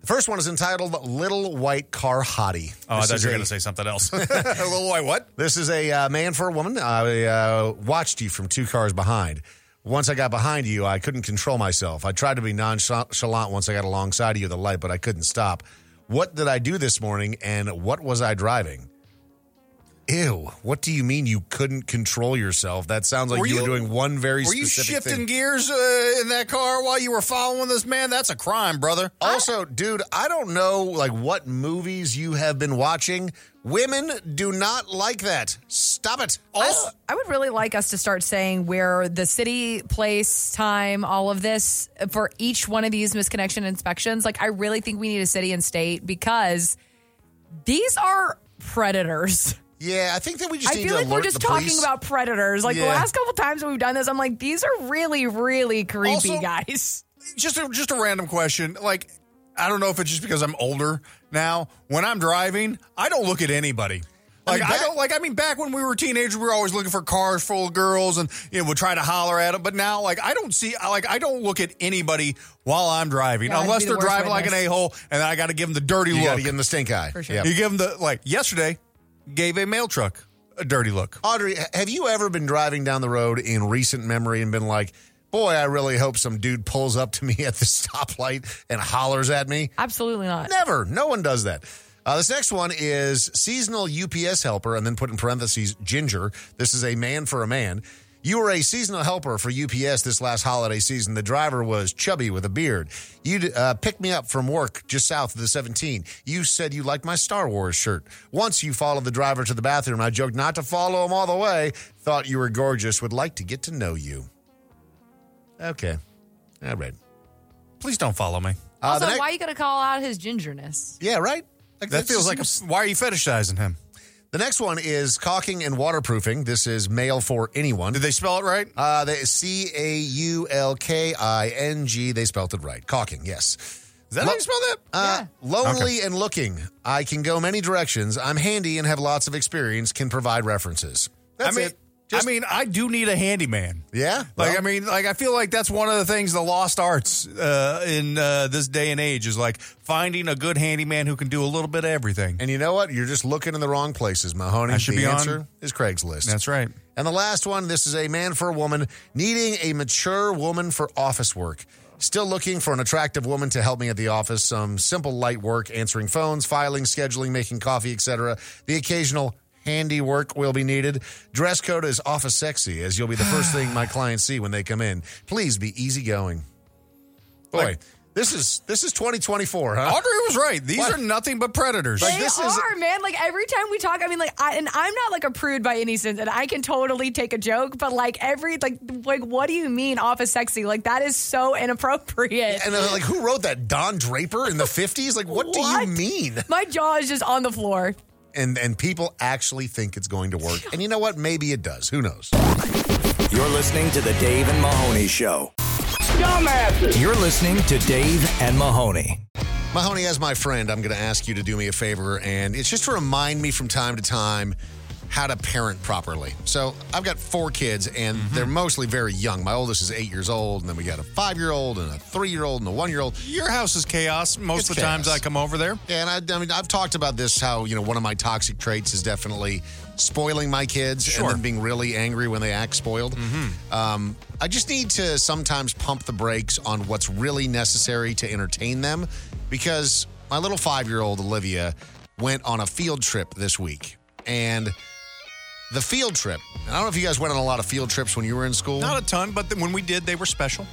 The first one is entitled Little White Car Hottie. Oh, I This thought is you were a- going to say something else. little white what? This is a uh, man for a woman. I uh, watched you from two cars behind. Once I got behind you, I couldn't control myself. I tried to be nonchalant once I got alongside of you at the light, but I couldn't stop. What did I do this morning and what was I driving? Ew. What do you mean you couldn't control yourself? That sounds like Were you, you- were doing one very Were you shifting thing. gears uh, in that car while you were following this man? That's a crime, brother. Also, dude, I don't know like what movies you have been watching. Women do not like that. Stop it. I, I would really like us to start saying where the city, place, time, all of this for each one of these misconnection inspections. Like, I really think we need a city and state because these are predators. Yeah, I think that we just I need feel to like we're just talking police. about predators. Like the last couple times that we've done this, I'm like, these are really, really creepy Also- guys. just a, just a random question. Like, I don't know if it's just because I'm older now. When I'm driving, I don't look at anybody. Like I, mean, back- don't like. I mean, back when we were teenagers, we were always looking for cars full of girls, and you know, we'd try to holler at them. But now, like, I don't see. Like, I don't look at anybody while I'm driving, Yeah, unless the they're worst driving like an a hole, and I got to give them the dirty You look. got to give them the stink eye. For sure. Yep. You give them the like. Yesterday, gave a mail truck a dirty look. Audrey, have you ever been driving down the road in recent memory and been like, boy, I really hope some dude pulls up to me at the stoplight and hollers at me? Absolutely not. Never. No one does that. Uh, this next one is seasonal UPS helper, and then put in parentheses, ginger. This is a man for a man. You were a seasonal helper for UPS this last holiday season. The driver was chubby with a beard. You uh, picked me up from work just south of the 17. You said you liked my Star Wars shirt. Once you followed the driver to the bathroom. I joked not to follow him all the way. Thought you were gorgeous. Would like to get to know you. Okay. All right. Please don't follow me. Uh, Also, next- why you gotta call out his gingerness? yeah, right? Like, That feels like a, why are you fetishizing him? The next one is caulking and waterproofing. This is mail for anyone. Did they spell it right? Uh, they C A U L K I N G. They spelled it right. Caulking, yes. Is that how you spell that? Uh, Lonely and looking. I can go many directions. I'm handy and have lots of experience. Can provide references. That's I mean, it. I mean, I do need a handyman. Yeah. Like, well, I mean, like, I feel like that's one of the things, the lost arts uh, in uh, this day and age is like finding a good handyman who can do a little bit of everything. and you know what? You're just looking in the wrong places, Mahoney. I should the be on- answer is Craigslist. That's right. And the last one, this is a man for a woman needing a mature woman for office work. Still looking for an attractive woman to help me at the office. Some simple light work, answering phones, filing, scheduling, making coffee, etc. The occasional handy work will be needed. Dress code is office sexy, as you'll be the first thing my clients see when they come in. Please be easygoing. Boy, this is this is 2024, huh? Audrey was right. These What? are nothing but predators. Like, they this is- are, man. Like every time we talk, I mean, like, I, and I'm not like a prude by any sense, and I can totally take a joke, but like every like, like, what do you mean office sexy? Like that is so inappropriate. And uh, like, who wrote that? Don Draper in the 50s? Like, what, do you mean? My jaw is just on the floor. And and people actually think it's going to work. And you know what? Maybe it does. Who knows? You're listening to the Dave and Mahoney Show. Dumbasses! You're listening to Dave and Mahoney. Mahoney, as my friend, I'm going to ask you to do me a favor, and it's just to remind me from time to time how to parent properly. So I've got four kids, and Mm-hmm. they're mostly very young. My oldest is eight years old, and then we got a five year old, and a three year old, and a one year old. Your house is chaos most It's of the times. I come over there. Yeah, and I, I mean, I've talked about this how, you know, one of my toxic traits is definitely spoiling my kids Sure. and then being really angry when they act spoiled. Um, I just need to sometimes pump the brakes on what's really necessary to entertain them because my little five year old Olivia went on a field trip this week. And the field trip, I don't know if you guys went on a lot of field trips when you were in school. Not a ton, but when we did, they were special.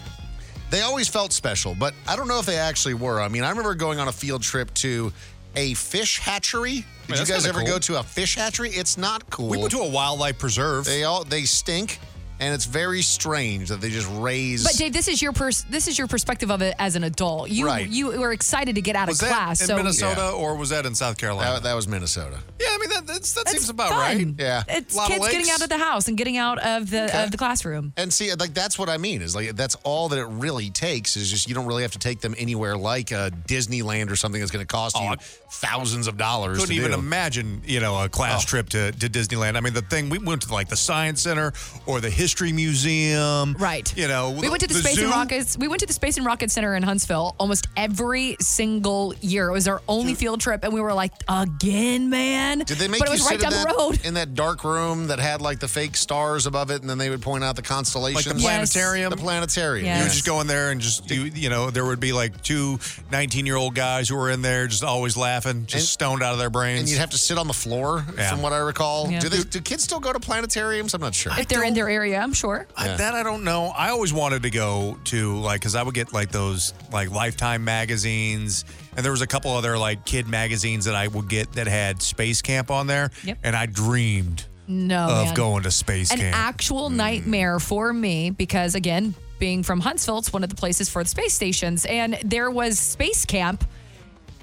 They always felt special, but I don't know if they actually were. I mean, I remember going on a field trip to a fish hatchery. Did that's you guys ever cool. go to a fish hatchery? It's not cool. We went to a wildlife preserve. they all they stink, and it's very strange that they just raise. But Dave, this is your pers- this is your perspective of it as an adult. You Right. you were excited to get out was of that class. in so Minnesota Yeah. or was that in South Carolina? that, that was Minnesota. yeah, I mean that that's, that That's seems about fun. right. Yeah. It's Lot of kids getting lakes. out of the house and getting out of the Okay. of the classroom. And see, like that's what I mean is like that's all that it really takes is just you don't really have to take them anywhere like a Disneyland or something that's going to cost you thousands of dollars. Couldn't to even do. imagine, you know, a class Oh. trip to, to Disneyland. I mean, the thing we went to like the Science Center or the History Museum, Right. You know, We went to the, Space zoo. and Rockets. We went to the Space and Rocket Center in Huntsville almost every single year. It was our only field trip, and we were like, again, man. Did they make But it you was sit right down in, the that, road. in that dark room that had like the fake stars above it, and then they would point out the constellations? Like the planetarium. The planetarium. Yes. You would just go in there and just, you, you know, there would be like two 19 year old guys who were in there just always laughing, just And- stoned out of their brains. And you'd have to sit on the floor, Yeah. from what I recall. Yeah. Do, they, do kids still go to planetariums? I'm not sure. If they're in their area, I'm sure. I, that I don't know. I always wanted to go to like because I would get like those like Lifetime magazines, and there was a couple other like kid magazines that I would get that had Space Camp on there, Yep. and I dreamed No, of man. going to Space An Camp. actual mm. nightmare for me because, again, being from Huntsville, it's one of the places for the space stations, and there was space camp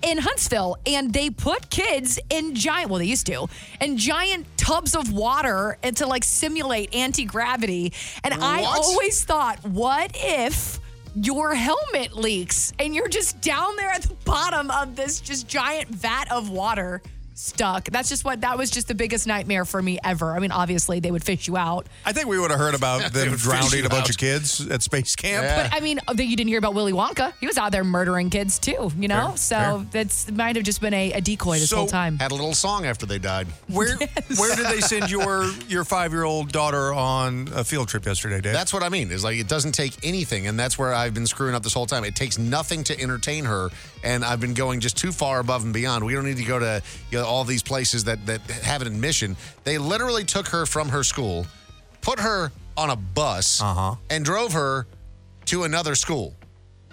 in Huntsville, and they put kids in giant, well, they used to, in giant tubs of water and to like simulate anti gravity. And I always thought, what if your helmet leaks and you're just down there at the bottom of this just giant vat of water? Stuck. That's just what that was just the biggest nightmare for me ever. I mean, obviously they would fish you out, I think we would have heard about them drowning a bunch out. of kids at Space Camp. Yeah. but I mean, oh, you didn't hear about Willy Wonka. He was out there murdering kids too, you know? Fair, so fair. that's might have just been a, a decoy this So- whole time. Had a little song after they died. Where where did they send your your five year old daughter on a field trip yesterday, Dave? That's what I mean. Is like it doesn't take anything, and that's where I've been screwing up this whole time. It takes nothing to entertain her, and I've been going just too far above and beyond. We don't need to go to you know, all these places that that have an admission. They literally took her from her school, put her on a bus Uh-huh. and drove her to another school.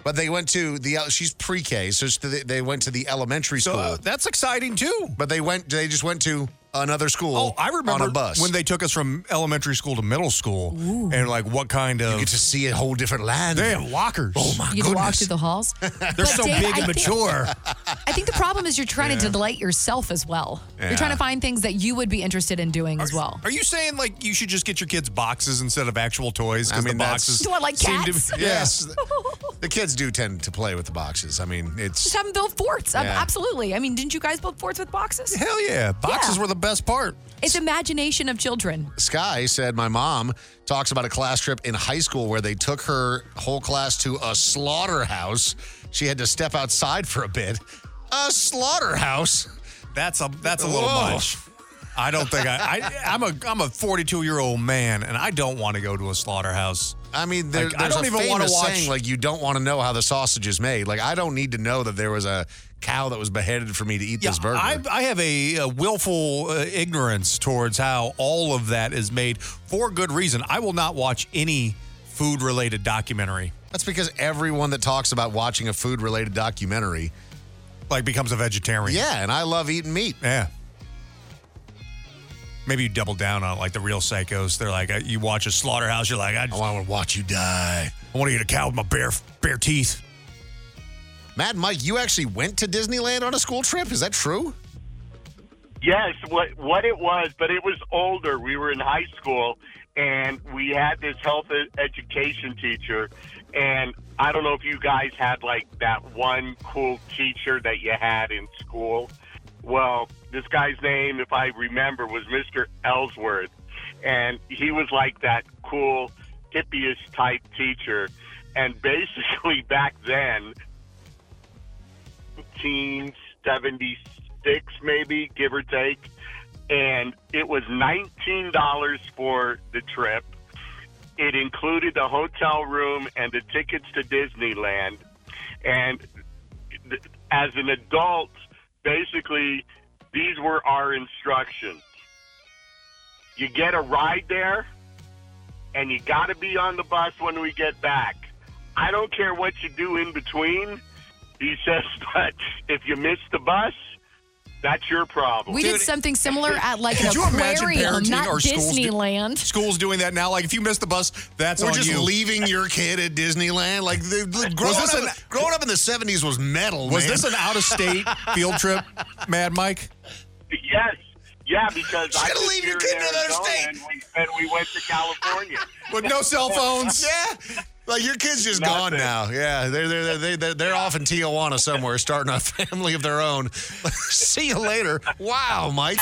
But they went to the she's pre-K, so they they went to the elementary So school. uh, that's exciting too. but they went they just went to another school Oh, I remember on a bus. when they took us from elementary school to middle school, and like what kind of you get to see a whole different land. they have lockers. Oh my god. You get to walk through the halls. They're so Dave, big I and think- mature. I think the problem is you're trying Yeah. to delight yourself as well. Yeah. You're trying to find things that you would be interested in doing as well. Are you saying like you should just get your kids boxes instead of actual toys? I mean, the that's- boxes Do I like seem to cats? be- Yes. the kids do tend to play with the boxes. I mean, it's Just have them build forts. Yeah. Absolutely. I mean, didn't you guys build forts with boxes? Hell yeah. Boxes Yeah. were the best part. It's imagination of children. Sky said my mom talks about a class trip in high school where they took her whole class to a slaughterhouse. She had to step outside for a bit. A slaughterhouse. That's a that's a little Whoa. much. I don't think I, I I'm a I'm a 42 year old man and I don't want to go to a slaughterhouse. I mean, there, Like, I don't a even wanna famous watch- saying like you don't want to know how the sausage is made. Like I don't need to know that there was a cow that was beheaded for me to eat this burger. I, I have a, a willful uh, ignorance towards how all of that is made for good reason. I will not watch any food related documentary. That's because everyone that talks about watching a food related documentary like becomes a vegetarian. Yeah, and I love eating meat. Yeah. Maybe you double down on it like the real psychos. They're like, uh, you watch a slaughterhouse, you're like, I, just, want to watch you die. I want to eat a cow with my bare bare teeth. Mad Mike, you actually went to Disneyland on a school trip? Is that true? Yes, what what it was, but it was older. We were in high school, and we had this health education teacher. And I don't know if you guys had like that one cool teacher that you had in school. Well, this guy's name, if I remember, was Mr. Ellsworth, and he was like that cool hippie type teacher. And basically, back then, 1976, maybe, give or take. And it was $19 for the trip. It included the hotel room and the tickets to Disneyland. And th- as an adult, basically, these were our instructions. You get a ride there, and you got to be on the bus when we get back. I don't care what you do in between. He says, but if you miss the bus, that's your problem. We did something similar at like an Could you imagine aquarium, parenting not or schools do- Disneyland. Schools doing that now. Like if you miss the bus, that's We're on just you. leaving your kid at Disneyland. Like the, the, growing, this up, an- growing up in the '70s was metal. Was man. this an out of state field trip, Mad Mike? Yes. Yeah, because I gotta was leave your kid in in another state. And we, and we went to California. With no cell phones. yeah. Like your kid's just Nothing. gone now. Yeah, they're they're they're they're, they're off in Tijuana somewhere, starting a family of their own. See you later. Wow, Mike.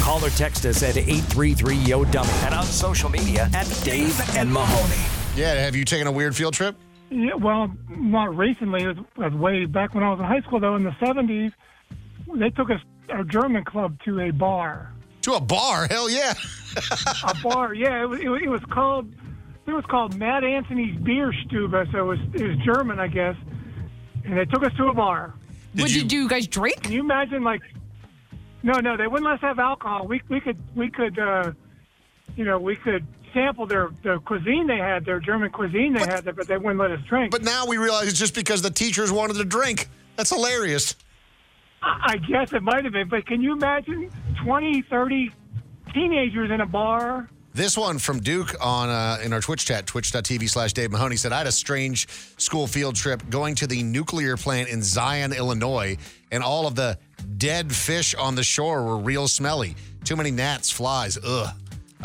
Call or text us at 833 Yo Dummy and on social media at Dave and Mahoney. Yeah, have you taken a weird field trip? Yeah, well, not recently. It was, it was way back when I was in high school, though. In the '70s, they took us, our German club, to a bar. To a bar? Hell yeah! a bar, yeah. It was, it it was called. It was called Mad Anthony's Beer Stube. So it was it was German, I guess. And they took us to a bar. What did you do? You guys drink? Can you imagine, like? No, no, they wouldn't let us have alcohol. We we could we could, uh, you know, we could sample their the cuisine they had, their German cuisine they had, there, but they wouldn't let us drink. But now we realize it's just because the teachers wanted to drink. That's hilarious. I I guess it might have been, but can you imagine 20, 30 teenagers in a bar? This one from Duke on uh, in our Twitch chat, twitch.tv slash Dave Mahoney, said, I had a strange school field trip going to the nuclear plant in Zion, Illinois, and all of the dead fish on the shore were real smelly. Too many gnats, flies. Ugh.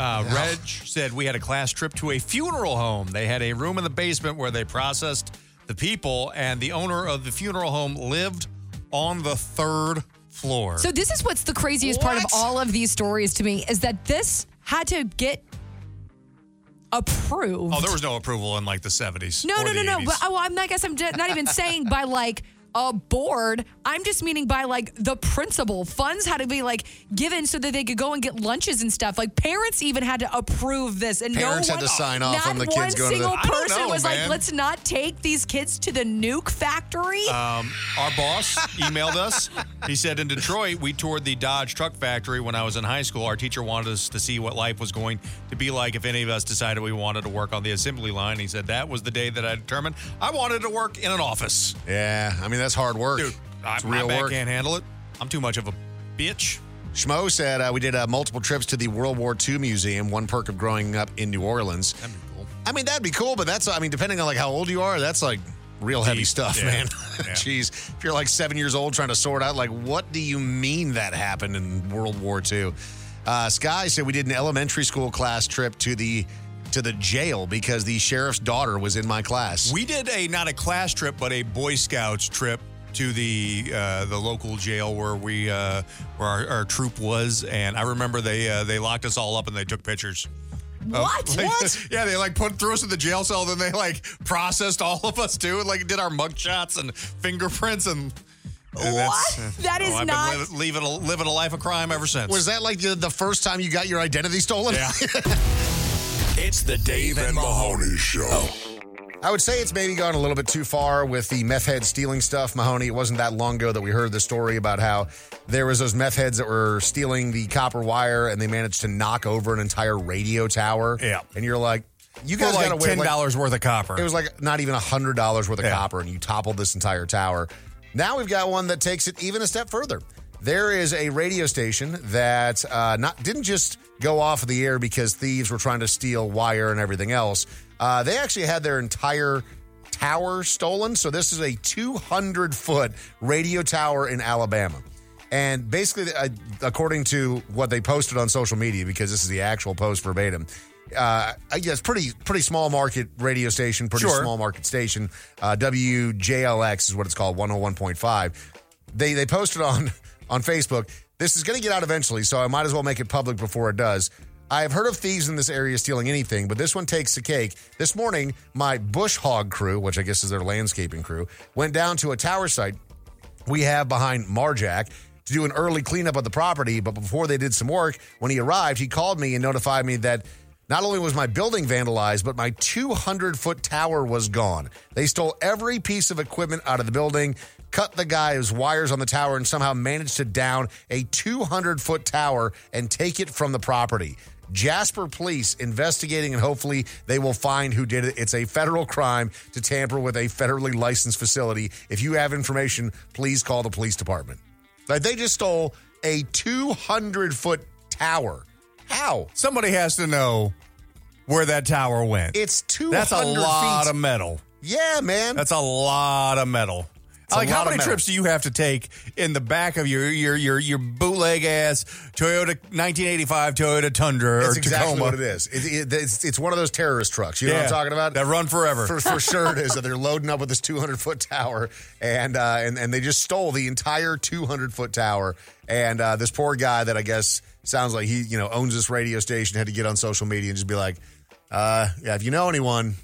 Uh, Reg said we had a class trip to a funeral home. They had a room in the basement where they processed the people, and the owner of the funeral home lived on the third floor. So this is what's the craziest part of all of these stories to me is that this had to get approved. oh, there was no approval in like the 70s. No, no, no, no. 80s. But oh, I'm I guess I'm just not even saying by like a board. I'm just meaning by like the principal. Funds had to be like given so that they could go and get lunches and stuff. Like parents even had to approve this, and Parents no had to sign off not on the one kids going to the- single I don't person know, was man. like, "Let's not take these kids to the nuke factory." Um, our boss emailed us. He said in Detroit, we toured the Dodge truck factory when I was in high school. Our teacher wanted us to see what life was going to be like if any of us decided we wanted to work on the assembly line. He said that was the day that I determined I wanted to work in an office. Yeah, I mean that's hard work. Dude, I, it's my real work. can't handle it. I'm too much of a bitch. Schmo said uh, we did uh, multiple trips to the World War II Museum. One perk of growing up in New Orleans. That'd be cool. I mean, that'd be cool, but that's I mean, depending on like how old you are, that's like real heavy Deep. stuff, Yeah. man. Yeah. Jeez, if you're like seven years old trying to sort out like what do you mean that happened in World War II? Uh, Sky said we did an elementary school class trip to the to the jail because the sheriff's daughter was in my class. We did a not a class trip, but a Boy Scouts trip to the uh, the local jail where we uh, where our, our troop was, and I remember they uh, they locked us all up and they took pictures. of- What? like- What? Yeah, they like put threw us in the jail cell, then they like processed all of us too, and like did our mug shots and fingerprints and. and that's- What? That is oh, I've not- been living, leaving a, living a life of crime ever since. Was that like the, the first time you got your identity stolen? Yeah. It's the Dave and Mahoney Show. I would say it's maybe gone a little bit too far with the meth head stealing stuff, Mahoney. It wasn't that long ago that we heard the story about how there was those meth heads that were stealing the copper wire and they managed to knock over an entire radio tower. Yeah. And you're like, you For guys like got to ten dollars worth of copper. It was like not even a hundred dollars worth of Yeah. copper, and you toppled this entire tower. Now we've got one that takes it even a step further. There is a radio station that uh, not didn't just go off of the air because thieves were trying to steal wire and everything else. Uh, they actually had their entire tower stolen. So this is a 200 foot radio tower in Alabama. And basically, uh, according to what they posted on social media, because this is the actual post verbatim, uh, I guess pretty pretty small market radio station, pretty Sure. small market station. Uh, WJLX is what it's called, 101.5. They they posted on on Facebook. This is going to get out eventually, so I might as well make it public before it does. I have heard of thieves in this area stealing anything, but this one takes the cake. This morning, my bush hog crew, which I guess is their landscaping crew, went down to a tower site we have behind Marjack to do an early cleanup of the property. But before they did some work, when he arrived, he called me and notified me that not only was my building vandalized, but my 200 foot tower was gone. They stole every piece of equipment out of the building, cut the guy's wires on the tower, and somehow managed to down a 200 foot tower and take it from the property. Jasper Police investigating, and hopefully they will find who did it. It's a federal crime to tamper with a federally licensed facility. If you have information, please call the police department. Like they just stole a 200 foot tower. How? Somebody has to know where that tower went. It's 200 That's a lot feet. of metal. Yeah, man. That's a lot of metal. A like how many trips do you have to take in the back of your your your your bootleg ass Toyota 1985 Toyota Tundra That's or exactly Tacoma? what it is. It- it- it's, it's one of those terrorist trucks. You know what I'm talking about? that run forever. For, for sure it is. That they're loading up with this 200 foot tower, and uh, and and they just stole the entire 200 foot tower. And uh, this poor guy that I guess sounds like he you know owns this radio station had to get on social media and just be like, uh, yeah, if you know anyone.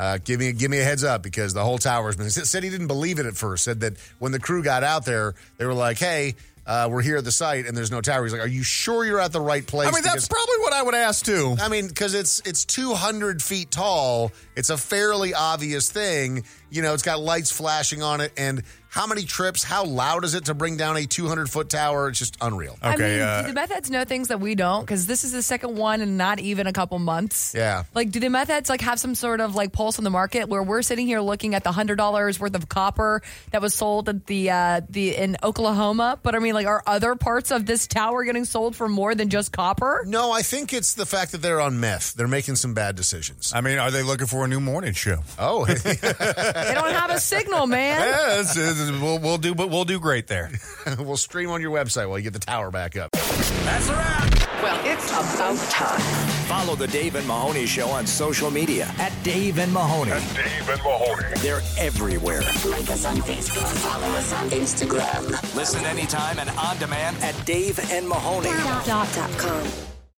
Uh, give me give me a heads up because the whole tower's been said he didn't believe it at first. Said that when the crew got out there, they were like, "Hey, uh, we're here at the site and there's no tower." He's like, "Are you sure you're at the right place?" I mean, that's probably what I would ask too. I mean, because it's it's 200 feet tall. It's a fairly obvious thing. You know, it's got lights flashing on it. And how many trips? How loud is it to bring down a 200 foot tower? It's just unreal. I mean, uh, do the meth heads know things that we don't? Because this is the second one in not even a couple months. Yeah. Like, do the meth heads like have some sort of like pulse on the market where we're sitting here looking at the hundred dollars worth of copper that was sold at the uh, the in Oklahoma? But I mean, like, are other parts of this tower getting sold for more than just copper? No, I think it's the fact that they're on meth. They're making some bad decisions. I mean, are they looking for a new morning show? Oh, They don't have a signal, man. Yeah, it's- it's- we'll, we'll do, but we'll do great there. we'll stream on your website while you get the tower back up. That's a wrap. Well, it's about time. Follow the Dave and Mahoney Show on social media at Dave and Mahoney. At Dave and Mahoney. They're everywhere. Like us on Facebook, follow us on Instagram. Listen anytime and on demand at Dave and Mahoney. Dot, dot, dot com.